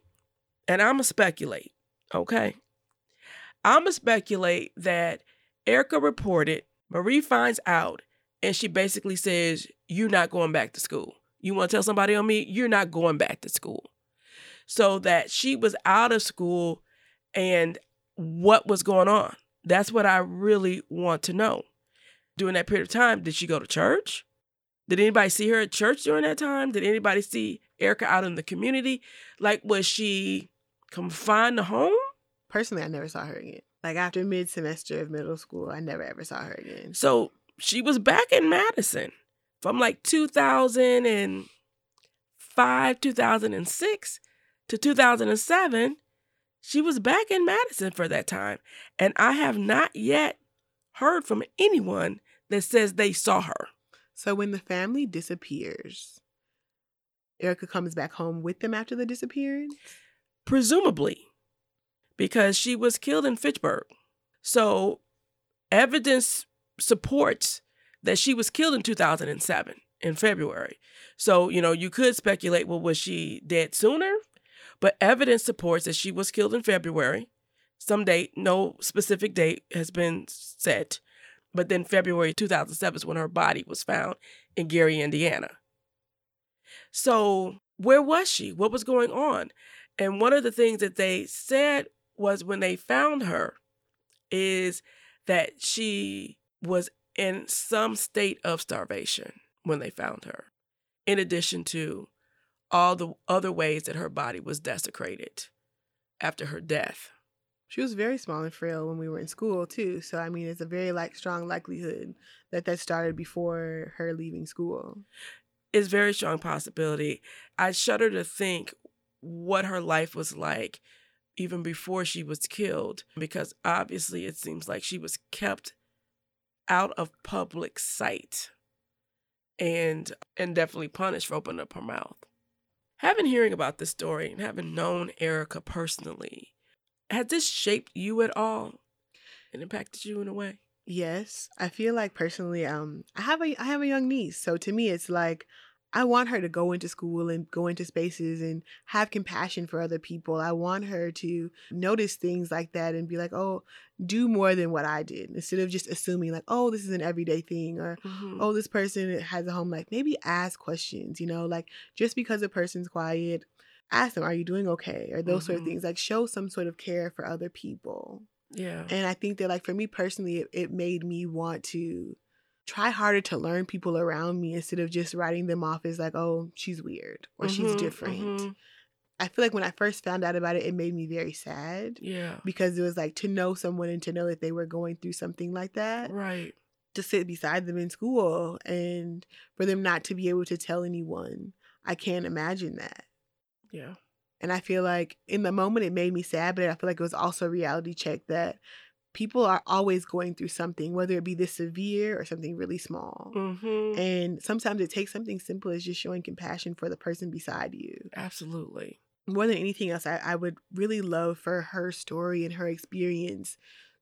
and I'm going to speculate, okay? I'm going to speculate that Erica reported, Marie finds out, and she basically says, You're not going back to school. You want to tell somebody on me? You're not going back to school. So that she was out of school and what was going on. That's what I really want to know. During that period of time, did she go to church? Did anybody see her at church during that time? Did anybody see Erica out in the community? Like, was she confined to home?
Personally, I never saw her again. Like after mid semester of middle school, I never ever saw her again.
So she was back in Madison from like 2005, 2006 to 2007. She was back in Madison for that time. And I have not yet heard from anyone that says they saw her.
So when the family disappears, Erica comes back home with them after the disappearance.
presumably because she was killed in Fitchburg. So evidence supports that she was killed in 2007 in February. So, you know, you could speculate well was she dead sooner? But evidence supports that she was killed in February. Some date, no specific date has been set. But then February 2007 is when her body was found in Gary, Indiana. So, where was she? What was going on? And one of the things that they said was when they found her is that she was in some state of starvation when they found her, in addition to all the other ways that her body was desecrated after her death.
She was very small and frail when we were in school too. So I mean, it's a very like strong likelihood that that started before her leaving school.
It's very strong possibility. I shudder to think what her life was like even before she was killed, because obviously it seems like she was kept out of public sight and and definitely punished for opening up her mouth. Having hearing about this story and having known Erica personally, has this shaped you at all and impacted you in a way?
Yes, I feel like personally, um, I have a I have a young niece, so to me, it's like I want her to go into school and go into spaces and have compassion for other people. I want her to notice things like that and be like, oh, do more than what I did, instead of just assuming like, oh, this is an everyday thing or
Mhm.
oh, this person has a home. Like maybe ask questions, you know, like just because a person's quiet, ask them, are you doing okay? Or those sort of
Mhm.
things. Like show some sort of care for other people.
yeah.
And I think that, like, for me personally, it, it made me want to try harder to learn people around me instead of just writing them off as, like, oh, she's weird or she's
Mhm,
different.
mhm.
I feel like when I first found out about it, it made me very sad
Yeah.
because it was like to know someone and to know that they were going through something like that,
Right.
to sit beside them in school and for them not to be able to tell anyone. I can't imagine that.
Yeah.
And I feel like in the moment it made me sad, but I feel like it was also a reality check that people are always going through something, whether it be this severe or something really small.
Mm-hmm.
And sometimes it takes something simple as just showing compassion for the person beside you.
Absolutely.
More than anything else, I, I would really love for her story and her experience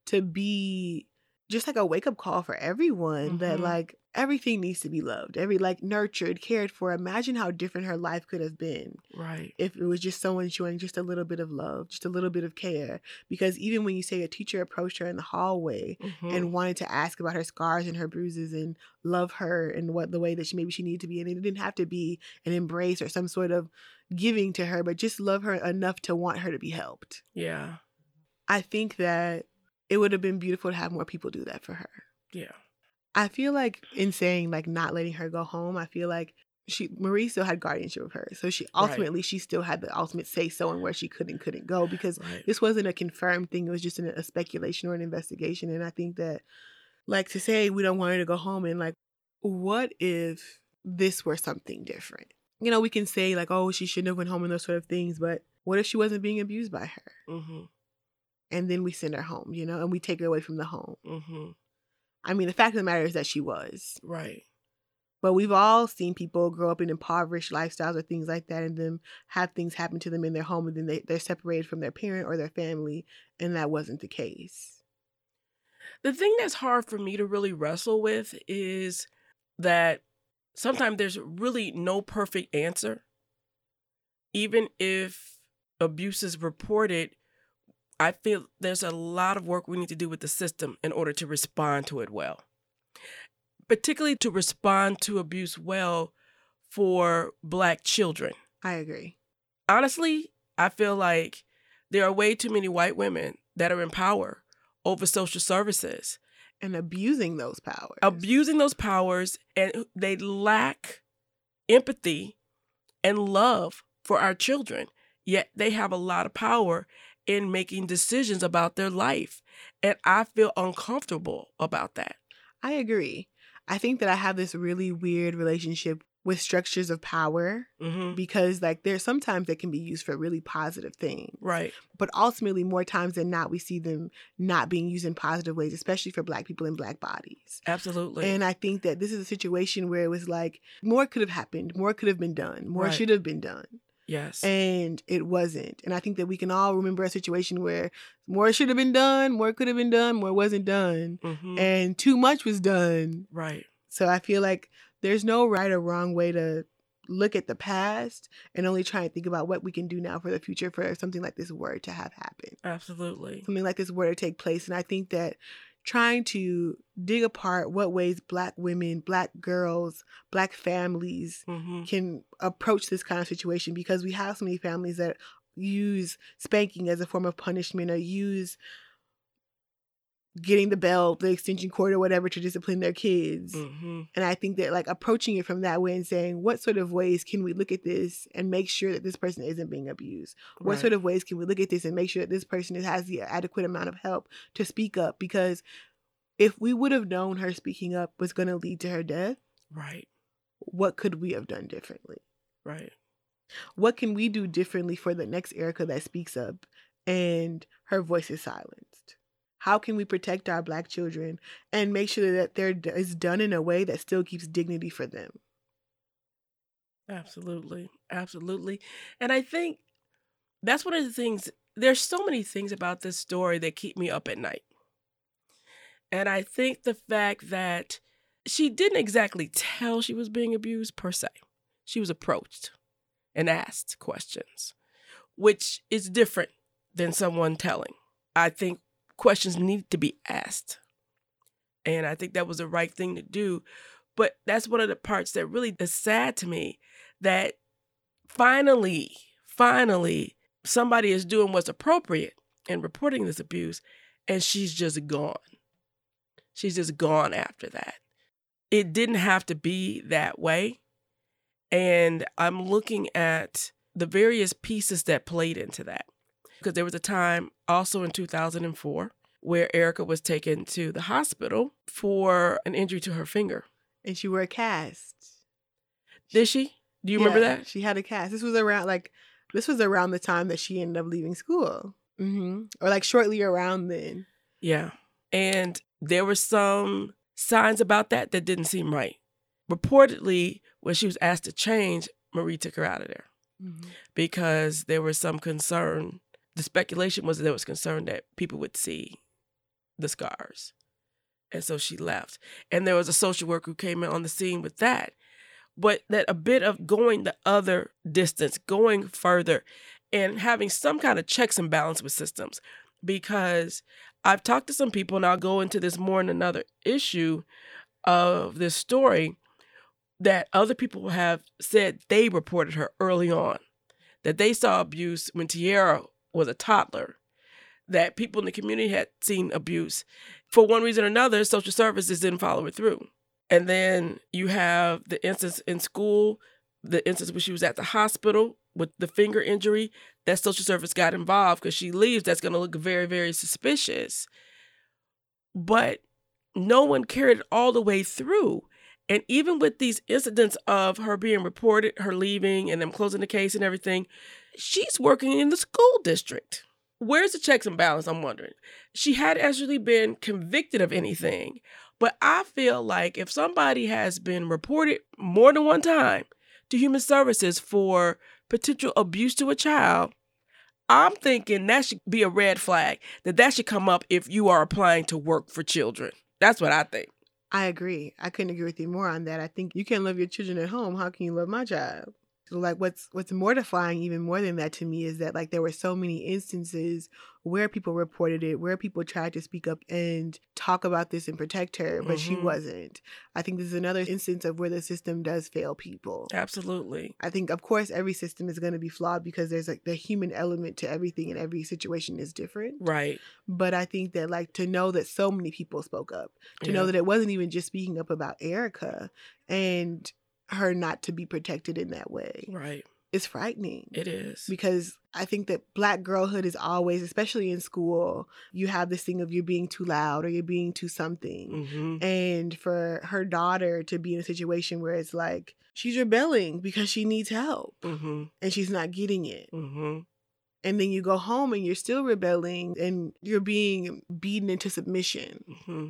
to be just like a wake up call for everyone that,
Mhm.
like, everything needs to be loved, every like nurtured, cared for. Imagine how different her life could have been
Right.
if it was just someone showing just a little bit of love, just a little bit of care. Because even when you say a teacher approached her in the hallway
Mhm.
and wanted to ask about her scars and her bruises and love her and what the way that she maybe she needed to be, and it didn't have to be an embrace or some sort of giving to her, but just love her enough to want her to be helped.
yeah.
I think that it would have been beautiful to have more people do that for her.
Yeah.
I feel like in saying like not letting her go home, I feel like she Marie still had guardianship of her. So she
Right.
ultimately she still had the ultimate say so in where she could and couldn't go because
Right.
this wasn't a confirmed thing. It was just an, a speculation or an investigation. And I think that like to say we don't want her to go home and like what if this were something different? You know, we can say like, oh, she shouldn't have went home and those sort of things, but what if she wasn't being abused by her?
Mm-hmm.
And then we send her home, you know, and we take her away from the home.
Mm-hmm.
I mean, the fact of the matter is that she was.
Right.
But we've all seen people grow up in impoverished lifestyles or things like that and then have things happen to them in their home and then they, they're separated from their parent or their family. And that wasn't the case.
The thing that's hard for me to really wrestle with is that sometimes there's really no perfect answer. Even if abuse is reported, I feel there's a lot of work we need to do with the system in order to respond to it well. Particularly to respond to abuse well for Black children.
I agree.
Honestly, I feel like there are way too many white women that are in power over social services
And abusing those powers.
abusing those powers and they lack empathy and love for our children yet they have a lot of power in making decisions about their life and i feel uncomfortable about that
I agree. I think that I have this really weird relationship with structures of power
mm-hmm.
because, like, there's sometimes they can be used for really positive things.
right
But ultimately, more times than not, we see them not being used in positive ways, especially for Black people in Black bodies.
absolutely
And I think that this is a situation where it was like more could have happened, more could have been done, more
Right.
should have been done,
yes
and it wasn't. And I think that we can all remember a situation where more should have been done, more could have been done, more wasn't done,
hmm
and too much was done.
right
So I feel like there's no right or wrong way to look at the past and only try and think about what we can do now for the future for something like this were to have happened
absolutely
something like this were to take place. And I think that trying to dig apart what ways Black women, Black girls, Black families
hmm
can approach this kind of situation because we have so many families that use spanking as a form of punishment or use getting the belt, the extension cord, or whatever to discipline their kids.
hmm
And I think that like approaching it from that way and saying, what sort of ways can we look at this and make sure that this person isn't being abused? What sort of ways can we look at this and make sure that this person has the adequate amount of help to speak up? Because if we would have known her speaking up was going to lead to her death,
right
what could we have done differently?
right
What can we do differently for the next Erica that speaks up and her voice is silenced? How can we protect our Black children and make sure that they're is done in a way that still keeps dignity for them?
Absolutely. Absolutely. And I think that's one of the things, there's so many things about this story that keep me up at night. And I think the fact that she didn't exactly tell she was being abused per se, she was approached and asked questions, which is different than someone telling. I think questions need to be asked. And I think that was the right thing to do. But that's one of the parts that really is sad to me that finally, finally, somebody is doing what's appropriate in reporting this abuse, and she's just gone. She's just gone after that. It didn't have to be that way. And I'm looking at the various pieces that played into that. Because there was a time also in 2004 where Erica was taken to the hospital for an injury to her finger.
And she wore a cast.
Did she? Do you remember that?
She had a cast. This was around like this was around the time that she ended up leaving school. hmm Or like shortly around then.
Yeah. And there were some signs about that that didn't seem right. Reportedly, when she was asked to change, Marie took her out of there
Mm-hmm.
because there was some concern. The speculation was that there was concern that people would see the scars And so she left. And there was a social worker who came in on the scene with that. But that a bit of going the other distance, going further, and having some kind of checks and balance with systems. Because I've talked to some people, and I'll go into this more in another issue of this story, that other people have said they reported her early on, that they saw abuse when Tiara was a toddler, that people in the community had seen abuse. For one reason or another, social services didn't follow it through. And then you have the instance in school, the instance when she was at the hospital with the finger injury, that social service got involved because she leaves. That's going to look very, very suspicious. But no one carried it all the way through. And even with these incidents of her being reported, her leaving, and them closing the case and everything, she's working in the school district. Where's the checks and balance? I'm wondering. She had actually been convicted of anything. But I feel like if somebody has been reported more than one time to human services for potential abuse to a child, I'm thinking that should be a red flag, that that should come up if you are applying to work for children. That's what I think.
I agree. I couldn't agree with you more on that. I think you can't love your children at home. How can you love my child? So like what's what's mortifying even more than that to me is that like there were so many instances where people reported it, where people tried to speak up and talk about this and protect her, but she
Mhm.
wasn't. I think this is another instance of where the system does fail people.
Absolutely.
I think, of course, every system is going to be flawed because there's like the human element to everything, and every situation is different.
Right.
But I think that, like, to know that so many people spoke up, to know that it wasn't even just speaking up about Erica and her not to be protected in that way
Right.
It's frightening.
It is.
because I think that black girlhood is always, especially in school, you have this thing of you're being too loud or you're being too something.
hmm
And for her daughter to be in a situation where it's like she's rebelling because she needs help
hmm
and she's not getting it.
hmm
And then you go home and you're still rebelling and you're being beaten into submission
hmm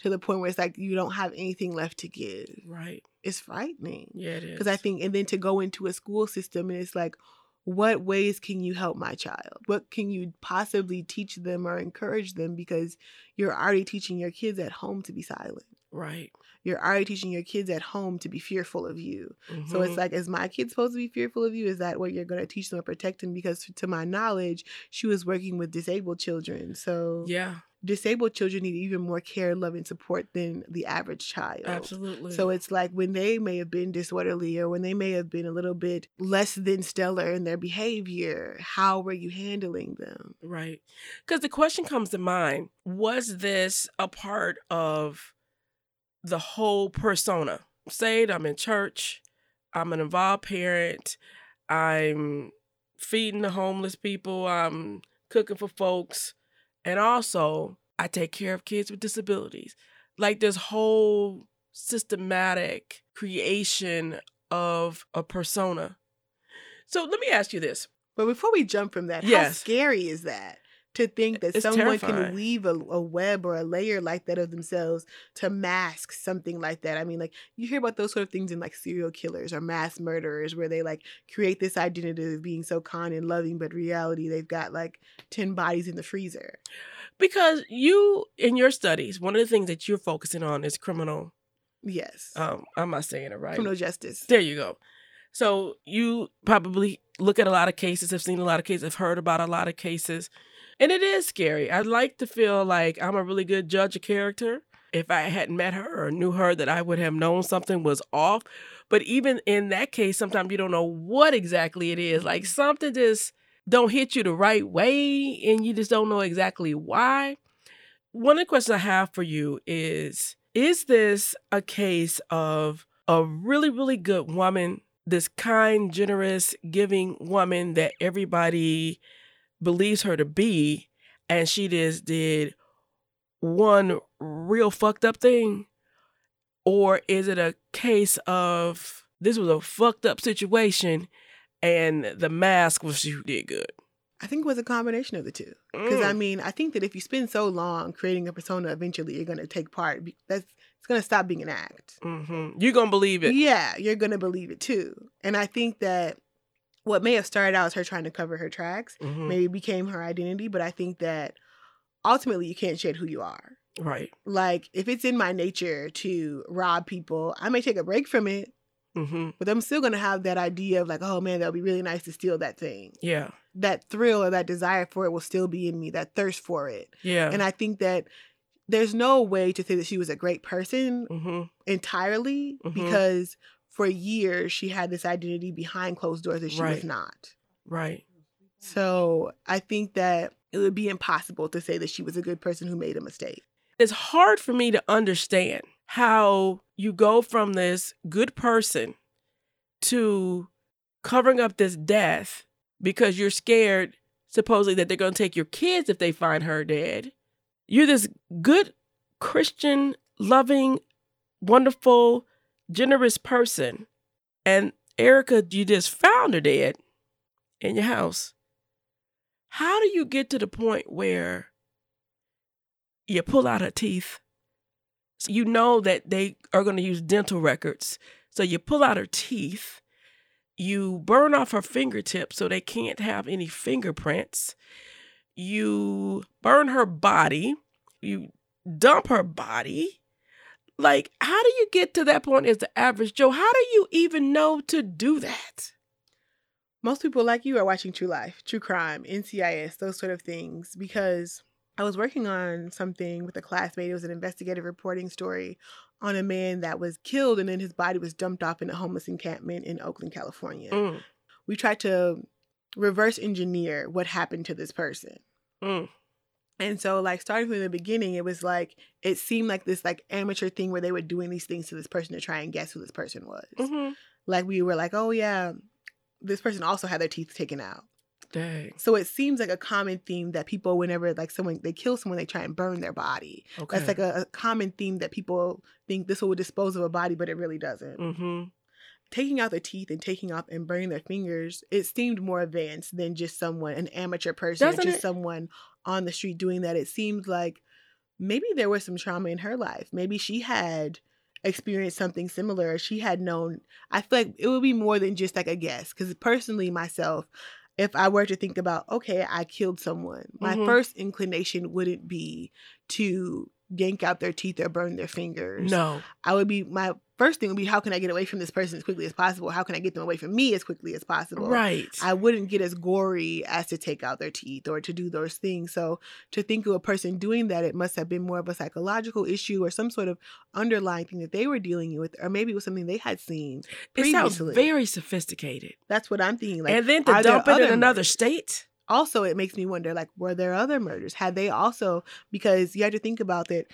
to the point where it's like you don't have anything left to give.
Right.
It's frightening.
Yeah, it is.
Because I think, and then to go into a school system and it's like, what ways can you help my child? What can you possibly teach them or encourage them? Because you're already teaching your kids at home to be silent.
Right.
You're already teaching your kids at home to be fearful of you. So
Mhm.
it's like, is my kid supposed to be fearful of you? Is that what you're going to teach them or protect them? Because to my knowledge, she was working with disabled children. So
yeah,
disabled children need even more care, love, and support than the average child.
absolutely.
So it's like when they may have been disorderly or when they may have been a little bit less than stellar in their behavior, how were you handling them?
Right. Because the question comes to mind was this a part of the whole persona? Say I'm in church, I'm an involved parent, I'm feeding the homeless people, I'm cooking for folks, and also I take care of kids with disabilities. Like this whole systematic creation of a persona. So let me ask you this.
But before we jump from that, how scary is that? To think that
It's
someone can weave a, a web or a layer like that of themselves to mask something like that. I mean, like you hear about those sort of things in like serial killers or mass murderers where they like create this identity of being so kind and loving, but reality they've got like 10 bodies in the freezer.
Because you, in your studies, one of the things that you're focusing on is criminal.
Yes.
Um, I'm not saying it right.
Criminal justice.
There you go. So you probably look at a lot of cases, have seen a lot of cases, have heard about a lot of cases, and it is scary. I'd like to feel like I'm a really good judge of character. If I hadn't met her or knew her, that I would have known something was off. But even in that case, sometimes you don't know what exactly it is. Like mm-hmm. something just don't hit you the right way, and you just don't know exactly why. One of the questions I have for you is Is this a case of a really, really good woman, this kind, generous, giving woman that everybody believes her to be, and she just did one real fucked up thing? Or is it a case of this was a fucked up situation and the mask was she who did good?
I think it was a combination of the two. Because I
Mm.
mean, I think that if you spend so long creating a persona, eventually you're going to take part. That's it's going to stop being an act.
hmm You're gonna believe it.
Yeah, you're going to believe it too. And I think that what may have started out as her trying to cover her tracks
Mhm.
maybe became her identity. But I think that ultimately you can't shed who you are.
Right.
Like if it's in my nature to rob people, I may take a break from it,
Mm-hmm.
but I'm still gonna have that idea of like, oh man, that would be really nice to steal that thing.
Yeah.
That thrill or that desire for it will still be in me, that thirst for it.
Yeah.
And I think that there's no way to say that she was a great person
mm-hmm.
entirely
Mhm.
because for years she had this identity behind closed doors that she was
Right.
not.
Right.
So I think that it would be impossible to say that she was a good person who made a mistake.
It's hard for me to understand how you go from this good person to covering up this death because you're scared, supposedly, that they're going to take your kids if they find her dead. You're this good Christian, loving, wonderful, generous person. And Erica, you just found her dead in your house. How do you get to the point where you pull out her teeth? So you know that they are going to use dental records. So you pull out her teeth. You burn off her fingertips so they can't have any fingerprints. You burn her body. You dump her body. Like, how do you get to that point as the average Joe? How do you even know to do that?
Most people like you are watching True Life, True Crime, NCIS, those sort of things because I was working on something with a classmate. It was an investigative reporting story on a man that was killed and then his body was dumped off in a homeless encampment in Oakland, California.
Mm,
We tried to reverse engineer what happened to this person.
mm,
And so, like, starting from the beginning, it was like, it seemed like this, like, amateur thing where they were doing these things to this person to try and guess who this person was.
hmm
Like, we were like, oh, yeah, this person also had their teeth taken out.
Dang.
So it seems like a common theme that people, whenever like someone they kill someone, they try and burn their body.
Okay.
That's like a, a common theme that people think this will dispose of a body, but it really doesn't.
Mm-hmm.
Taking out their teeth and taking off and burning their fingers, it seemed more advanced than just someone, an amateur person,
Doesn't
just
it?
someone on the street doing that. It seemed like maybe there was some trauma in her life. Maybe she had experienced something similar. She had known. I feel like it would be more than just like a guess. Because personally, myself, if I were to think about, okay, I killed someone, my
Mhm.
first inclination wouldn't be to yank out their teeth or burn their fingers.
No.
I would be my first thing would be how can I get away from this person as quickly as possible? How can I get them away from me as quickly as possible?
Right.
I wouldn't get as gory as to take out their teeth or to do those things. So to think of a person doing that, it must have been more of a psychological issue or some sort of underlying thing that they were dealing with, or maybe it was something they had seen
it sounds
previously.
very sophisticated.
That's what I'm thinking. Like,
and then to dump it in
other
another state.
also it makes me wonder like were there other murders had they also because you have to think about that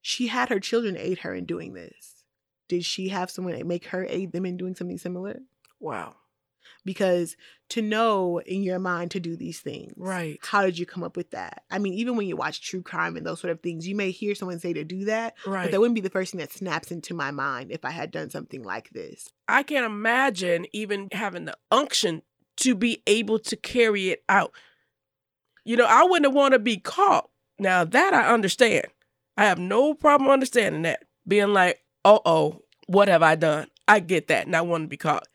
she had her children aid her in doing this did she have someone make her aid them in doing something similar
Wow.
because to know in your mind to do these things
Right.
how did you come up with that i mean even when you watch true crime and those sort of things you may hear someone say to do that
right?
but that wouldn't be the first thing that snaps into my mind if i had done something like this
I can't imagine even having the unction to be able to carry it out. You know, I wouldn't want to be caught. Now that I understand. I have no problem understanding that. Being like, uh oh, what have I done? I get that and I want to be caught.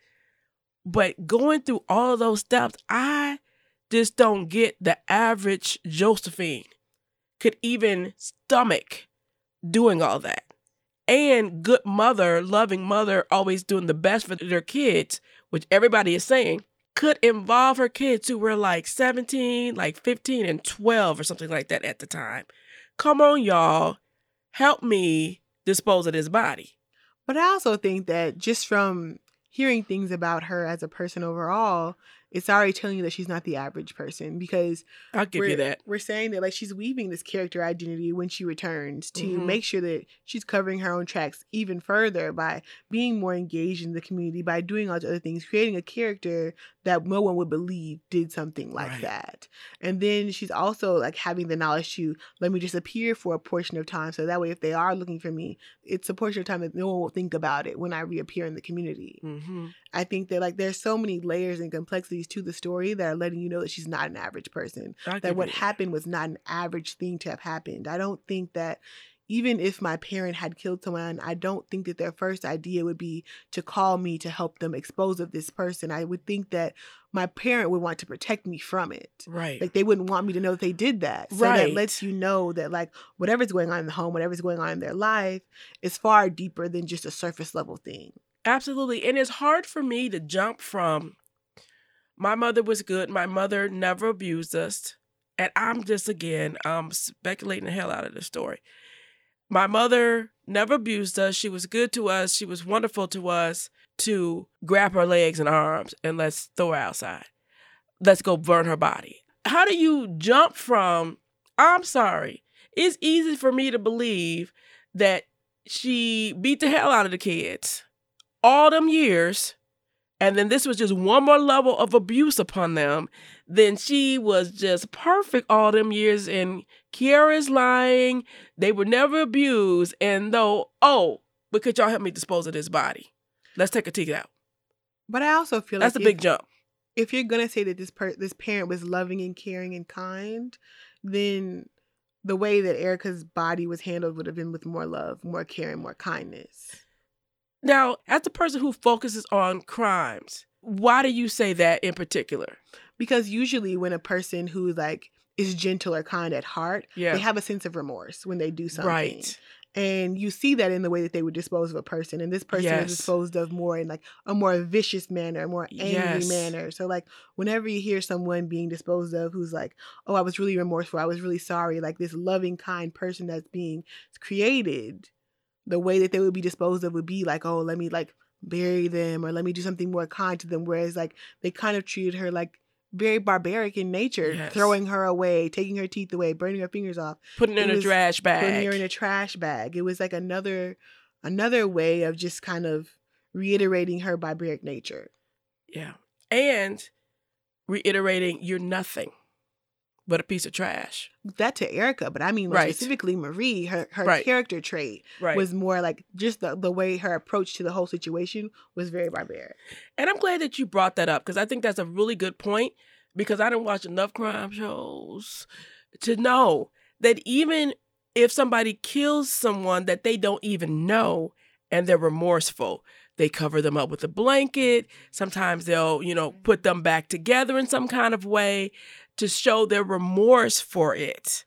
But going through all those steps, I just don't get the average Josephine could even stomach doing all that. And good mother, loving mother, always doing the best for their kids, which everybody is saying, could involve her kids who were like 17, like 15, and 12 or something like that at the time. Come on, y'all. Help me dispose of this body.
But I also think that just from hearing things about her as a person overall, it's already telling you that she's not the average person because
I'll give
we're,
you that.
we're saying that like she's weaving this character identity when she returns to
Mhm.
make sure that she's covering her own tracks even further by being more engaged in the community, by doing all the other things, creating a character that no one would believe did something like
Right.
that. And then she's also like having the knowledge to let me just appear for a portion of time. So that way if they are looking for me, it's a portion of time that no one will think about it when I reappear in the community.
Mm-hmm.
I think that like there's so many layers and complexities to the story that are letting you know that she's not an average person. That what happened was not an average thing to have happened. I don't think that even if my parent had killed someone, I don't think that their first idea would be to call me to help them expose of this person. I would think that my parent would want to protect me from it.
Right.
Like they wouldn't want me to know that they did that. So
Right.
that lets you know that like whatever's going on in the home, whatever's going on in their life is far deeper than just a surface level thing.
Absolutely. And it's hard for me to jump from my mother was good. My mother never abused us. And I'm just, again, um, speculating the hell out of the story. My mother never abused us. She was good to us. She was wonderful to us to grab her legs and arms and let's throw her outside. Let's go burn her body. How do you jump from, I'm sorry, it's easy for me to believe that she beat the hell out of the kids all them years and then this was just one more level of abuse upon them then she was just perfect all them years and Kiara's lying. They were never abused and though oh but could y'all help me dispose of this body? Let's take a ticket out.
But I also feel
that's a
like
big
if,
jump.
if you're gonna say that this per- this parent was loving and caring and kind, then the way that Erica's body was handled would have been with more love, more care, and more kindness.
Now as the person who focuses on crimes why do you say that in particular
Because usually when a person who like is gentle or kind at heart,
yeah
they have a sense of remorse when they do something.
right
And you see that in the way that they would dispose of a person. And this person
Yes.
is disposed of more in like a more vicious manner, a more angry
Yes.
manner. So like whenever you hear someone being disposed of who's like, oh, I was really remorseful, I was really sorry, like this loving, kind person that's being created, the way that they would be disposed of would be like, oh, let me like bury them or let me do something more kind to them. Whereas like they kind of treated her like very barbaric in nature,
Yes.
throwing her away, taking her teeth away, burning her fingers off
putting it in a trash bag
putting her in a trash bag. It was like another another way of just kind of reiterating her barbaric nature.
Yeah. And reiterating you're nothing but a piece of trash.
That to Erica, but I mean
Right.
specifically Marie, her her
Right.
character trait
Right.
was more like just the, the way her approach to the whole situation was very barbaric.
and I'm glad that you brought that up because I think that's a really good point because I didn't watch enough crime shows to know that even if somebody kills someone that they don't even know and they're remorseful, they cover them up with a blanket. Sometimes they'll, you know, put them back together in some kind of way to show their remorse for it.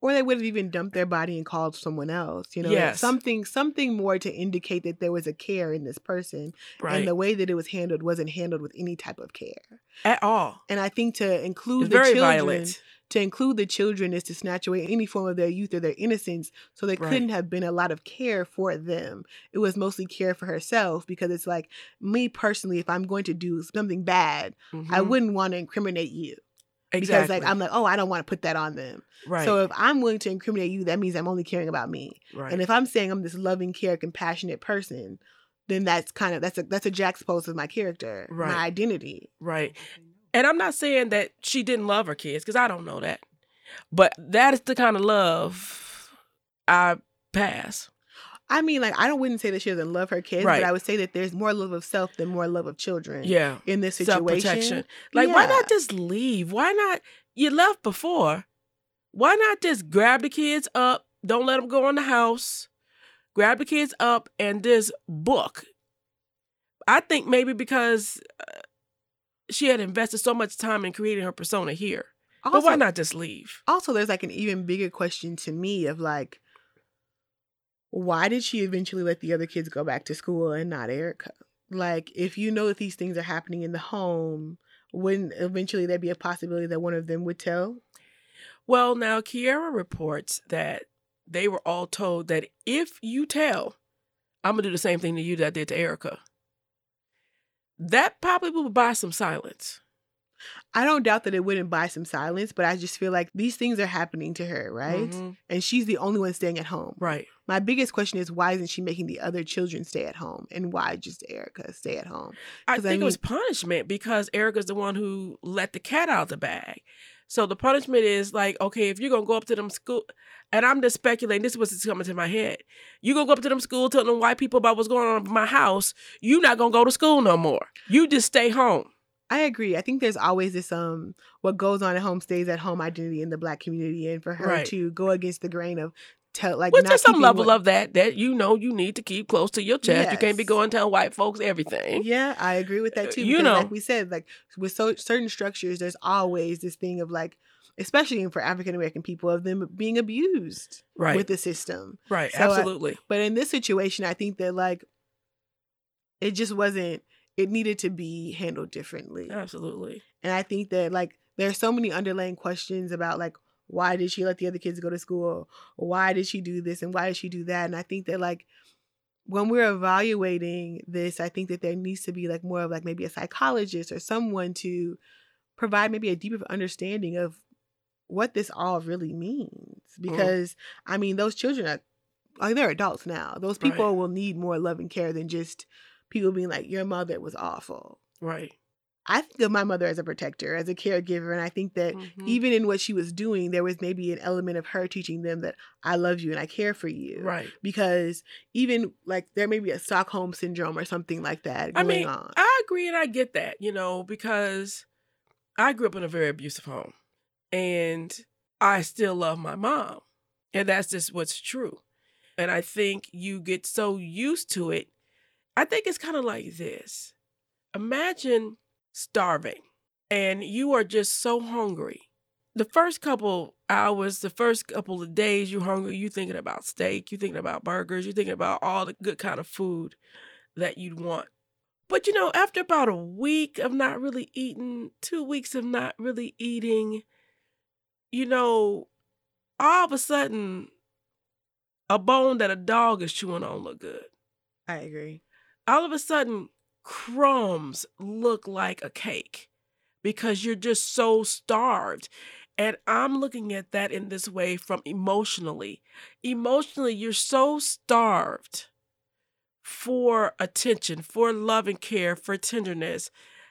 Or they would have even dumped their body and called someone else, you know, like something something more to indicate that there was a care in this person.
Right.
And the way that it was handled wasn't handled with any type of care.
At all.
And I think to include
It's
the
very
children,
violent.
to include the children is to snatch away any form of their youth or their innocence. So there
Right.
couldn't have been a lot of care for them. It was mostly care for herself because it's like me personally, if I'm going to do something bad, I
Mhm.
wouldn't want to incriminate you because like I'm like, oh, I don't want to put that on them.
right.
So if I'm willing to incriminate you, that means I'm only caring about me.
right.
And if I'm saying I'm this loving, care, compassionate person, then that's kind of that's a that's a juxtapose of my character,
Right.
my identity.
Right. And I'm not saying that she didn't love her kids because I don't know that. But that is the kind of love I pass.
I mean, like I don't wouldn't say that she doesn't love her kids,
Right.
but I would say that there's more love of self than more love of children.
Yeah.
In this situation.
Like, why not just leave? Why not? You left before. Why not just grab the kids up? Don't let them go in the house. Grab the kids up and just book. I think maybe because uh, she had invested so much time in creating her persona here.
Also,
but why not just leave?
Also, there's like an even bigger question to me of like, why did she eventually let the other kids go back to school and not Erica? Like, if you know that these things are happening in the home, wouldn't eventually there be a possibility that one of them would tell?
Well, now Kiara reports that they were all told that if you tell, I'm gonna do the same thing to you that I did to Erica. That probably will buy some silence.
I don't doubt that it wouldn't buy some silence, but I just feel like these things are happening to her, right?
Mhm.
And she's the only one staying at home.
Right.
My biggest question is why isn't she making the other children stay at home? And why just Erica stay at home?
I
'Cause I
think it was punishment because Erica's the one who let the cat out of the bag. So the punishment is like, okay, if you're gonna go up to them school, and I'm just speculating, this is what's coming to my head. You gonna go up to them school, telling them white people about what's going on in my house. You're not gonna go to school no more. You just stay home.
I agree. I think there's always this um what goes on at home stays at home identity in the black community and for her
Right.
to go against the grain of tell like not
there's some level
what-
of that that you know you need to keep close to your chest. You can't be going telling white folks everything.
Yeah, I agree with
Uh,
that too.
you know.
like we said, like with so certain structures, there's always this thing of like, especially for African American people, of them being abused
Right.
with the system.
right.
So I-
Absolutely.
But in this situation, I think that like it just wasn't. It needed to be handled differently.
absolutely.
And I think that like there are so many underlying questions about like why did she let the other kids go to school? Why did she do this and why did she do that? And I think that like when we're evaluating this, I think that there needs to be like more of like maybe a psychologist or someone to provide maybe a deeper understanding of what this all really means. Mm-hmm. Because I mean, those children are like they're adults now. Those people
Right.
will need more love and care than just people being like, Your mother was awful.
Right.
I think of my mother as a protector, as a caregiver, and I think that
Mhm.
even in what she was doing, there was maybe an element of her teaching them that I love you and I care for you.
Right.
Because even like there may be a Stockholm syndrome or something like that
I
going
mean,
on.
I agree and I get that, you know, because I grew up in a very abusive home and I still love my mom. And that's just what's true. And I think you get so used to it. I think it's kind of like this Imagine starving and you are just so hungry. The first couple hours, the first couple of days, you're hungry, you're thinking about steak, you're thinking about burgers, you're thinking about all the good kind of food that you'd want. But you know, after about a week of not really eating, two weeks of not really eating, you know, all of a sudden, a bone that a dog is chewing on look good.
I agree.
All of a sudden, crumbs look like a cake because you're just so starved. And I'm looking at that in this way from emotionally. Emotionally, you're so starved for attention, for love and care, for tenderness,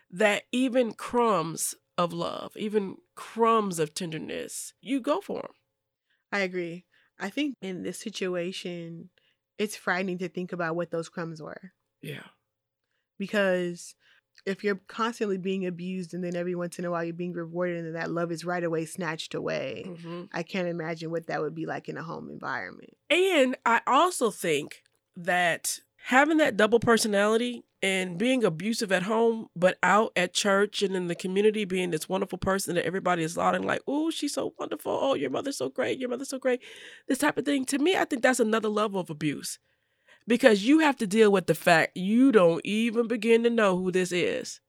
that even crumbs of love, even crumbs of tenderness, you go for them.
I agree. I think in this situation, it's frightening to think about what those crumbs were.
Yeah.
Because if you're constantly being abused and then every once in a while you're being rewarded and then that love is right away snatched away,
hmm
I can't imagine what that would be like in a home environment.
And I also think that having that double personality and being abusive at home, but out at church and in the community being this wonderful person that everybody is lauding, like, oh, she's so wonderful. Oh, your mother's so great. Your mother's so great. This type of thing. To me, I think that's another level of abuse because you have to deal with the fact you don't even begin to know who this is.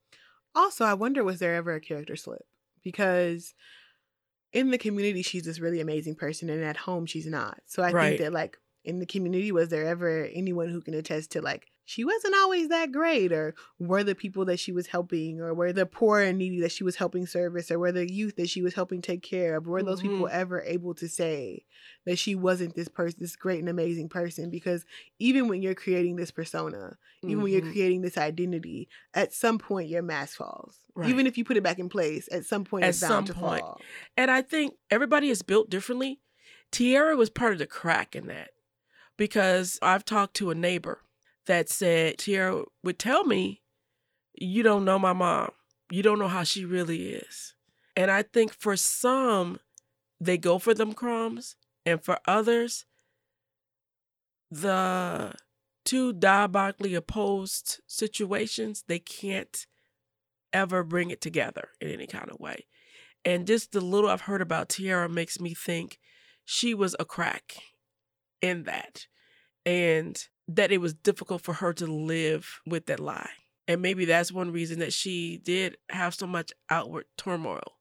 Also, I wonder was there ever a character slip? Because in the community, she's this really amazing person, and at home, she's not. So I
Right.
think that, like, in the community, was there ever anyone who can attest to, like, she wasn't always that great, or were the people that she was helping, or were the poor and needy that she was helping service, or were the youth that she was helping take care of? Were those people ever able to say that she wasn't this person, this great and amazing person? Because even when you're creating this persona, even when you're
Mhm.
creating this identity, at some point your mask falls.
Right.
Even if you put it back in place, at some point
At
it's bound
some
to
point.
fall.
And I think everybody is built differently. Kiara was part of the crack in that because I've talked to a neighbor that said Kiara would tell me, You don't know my mom. You don't know how she really is. And I think for some, they go for them crumbs. And for others, the two diabolically opposed situations, they can't ever bring it together in any kind of way. And just the little I've heard about Kiara makes me think she was a crack in that. And that it was difficult for her to live with that lie. And maybe that's one reason that she did have so much outward turmoil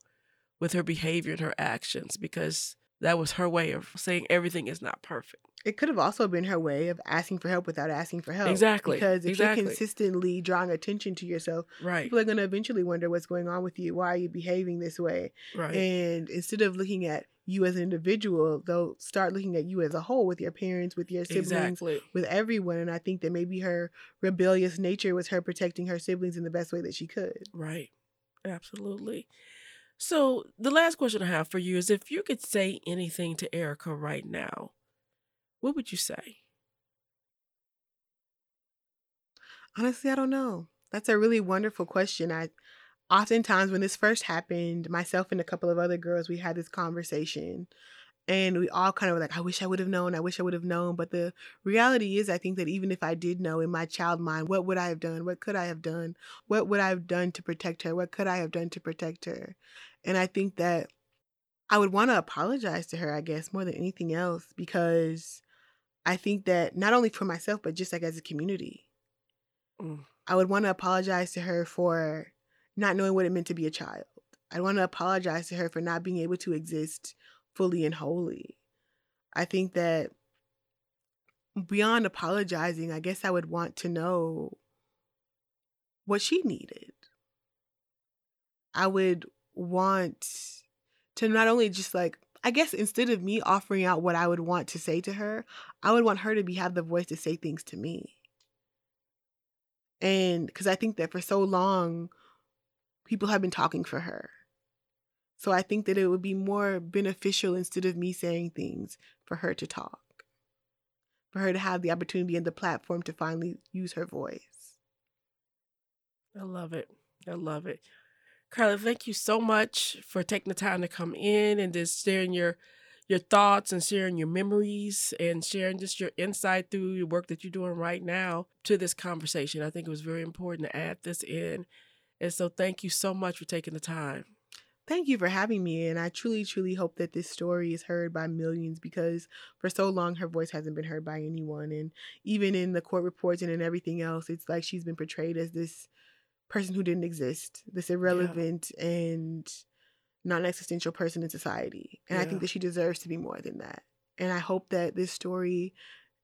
with her behavior and her actions because that was her way of saying everything is not perfect.
It could have also been her way of asking for help without asking for help.
Exactly,
Because if
exactly.
you're consistently drawing attention to yourself,
Right.
people are going to eventually wonder what's going on with you. Why are you behaving this way?
Right.
And instead of looking at you as an individual, they'll start looking at you as a whole with your parents, with your siblings,
exactly.
with everyone. And I think that maybe her rebellious nature was her protecting her siblings in the best way that she could.
Right. Absolutely. So the last question I have for you is if you could say anything to Erica right now, what would you say?
Honestly, I don't know. That's a really wonderful question. I oftentimes when this first happened, myself and a couple of other girls, we had this conversation. And we all kind of were like, I wish I would have known. I wish I would have known. But the reality is, I think that even if I did know in my child mind, what would I have done? What could I have done? What would I have done to protect her? What could I have done to protect her? And I think that I would want to apologize to her, I guess, more than anything else, because I think that not only for myself, but just like as a community,
Mm.
I would want to apologize to her for not knowing what it meant to be a child. I'd want to apologize to her for not being able to exist fully and wholly. I think that beyond apologizing, I guess I would want to know what she needed. I would want to not only just like I guess instead of me offering out what I would want to say to her, I would want her to be have the voice to say things to me. And because I think that for so long, people have been talking for her. So I think that it would be more beneficial instead of me saying things for her to talk, for her to have the opportunity and the platform to finally use her voice.
I love it. I love it. Carla, thank you so much for taking the time to come in and just sharing your your thoughts and sharing your memories and sharing just your insight through your work that you're doing right now to this conversation. I think it was very important to add this in. And so thank you so much for taking the time.
Thank you for having me. And I truly, truly hope that this story is heard by millions because for so long her voice hasn't been heard by anyone. And even in the court reports and in everything else, it's like she's been portrayed as this person who didn't exist, this irrelevant and non existential person in society. And I think that she deserves to be more than that. And I hope that this story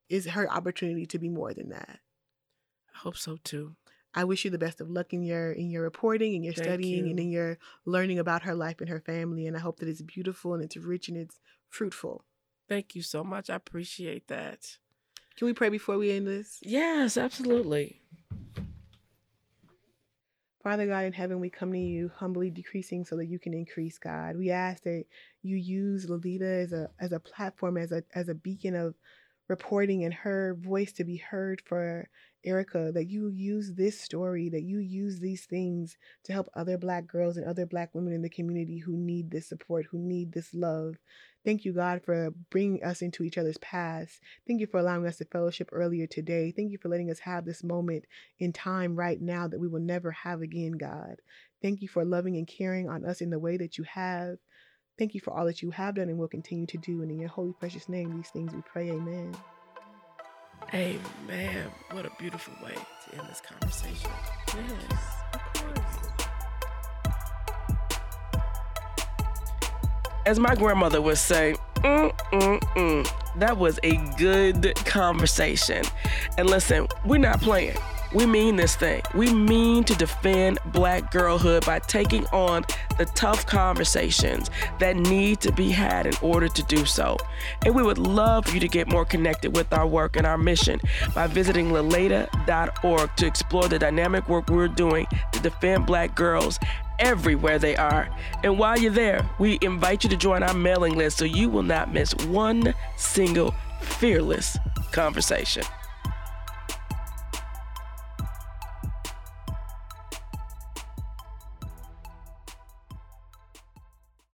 is her opportunity to be more than that.
I hope so too.
I wish you the best of luck in your in your reporting and your
Thank
studying and in your learning about her life and her family. And I hope that it's beautiful and it's rich and it's fruitful.
Thank you so much. I appreciate that.
Can we pray before we end this?
Yes, absolutely.
Father God in heaven, we come to you humbly decreasing so that you can increase, God. We ask that you use Lolita as a as a platform, as a as a beacon of reporting and her voice to be heard for Erica, that you use this story, that you use these things to help other black girls and other black women in the community who need this support, who need this love. Thank you, God, for bringing us into each other's paths. Thank you for allowing us to fellowship earlier today. Thank you for letting us have this moment in time right now that we will never have again, God. Thank you for loving and caring on us in the way that you have. Thank you for all that you have done and will continue to do. And in your holy, precious name, these things we pray. Amen.
Amen. What a beautiful way to end this conversation.
Yes, of course.
As my grandmother would say, mm, mm, mm. that was a good conversation. And listen, we're not playing. We mean this thing. We mean to defend black girlhood by taking on the tough conversations that need to be had in order to do so. And we would love for you to get more connected with our work and our mission by visiting laleda.org to explore the dynamic work we're doing to defend black girls everywhere they are. And while you're there, we invite you to join our mailing list so you will not miss one single fearless conversation.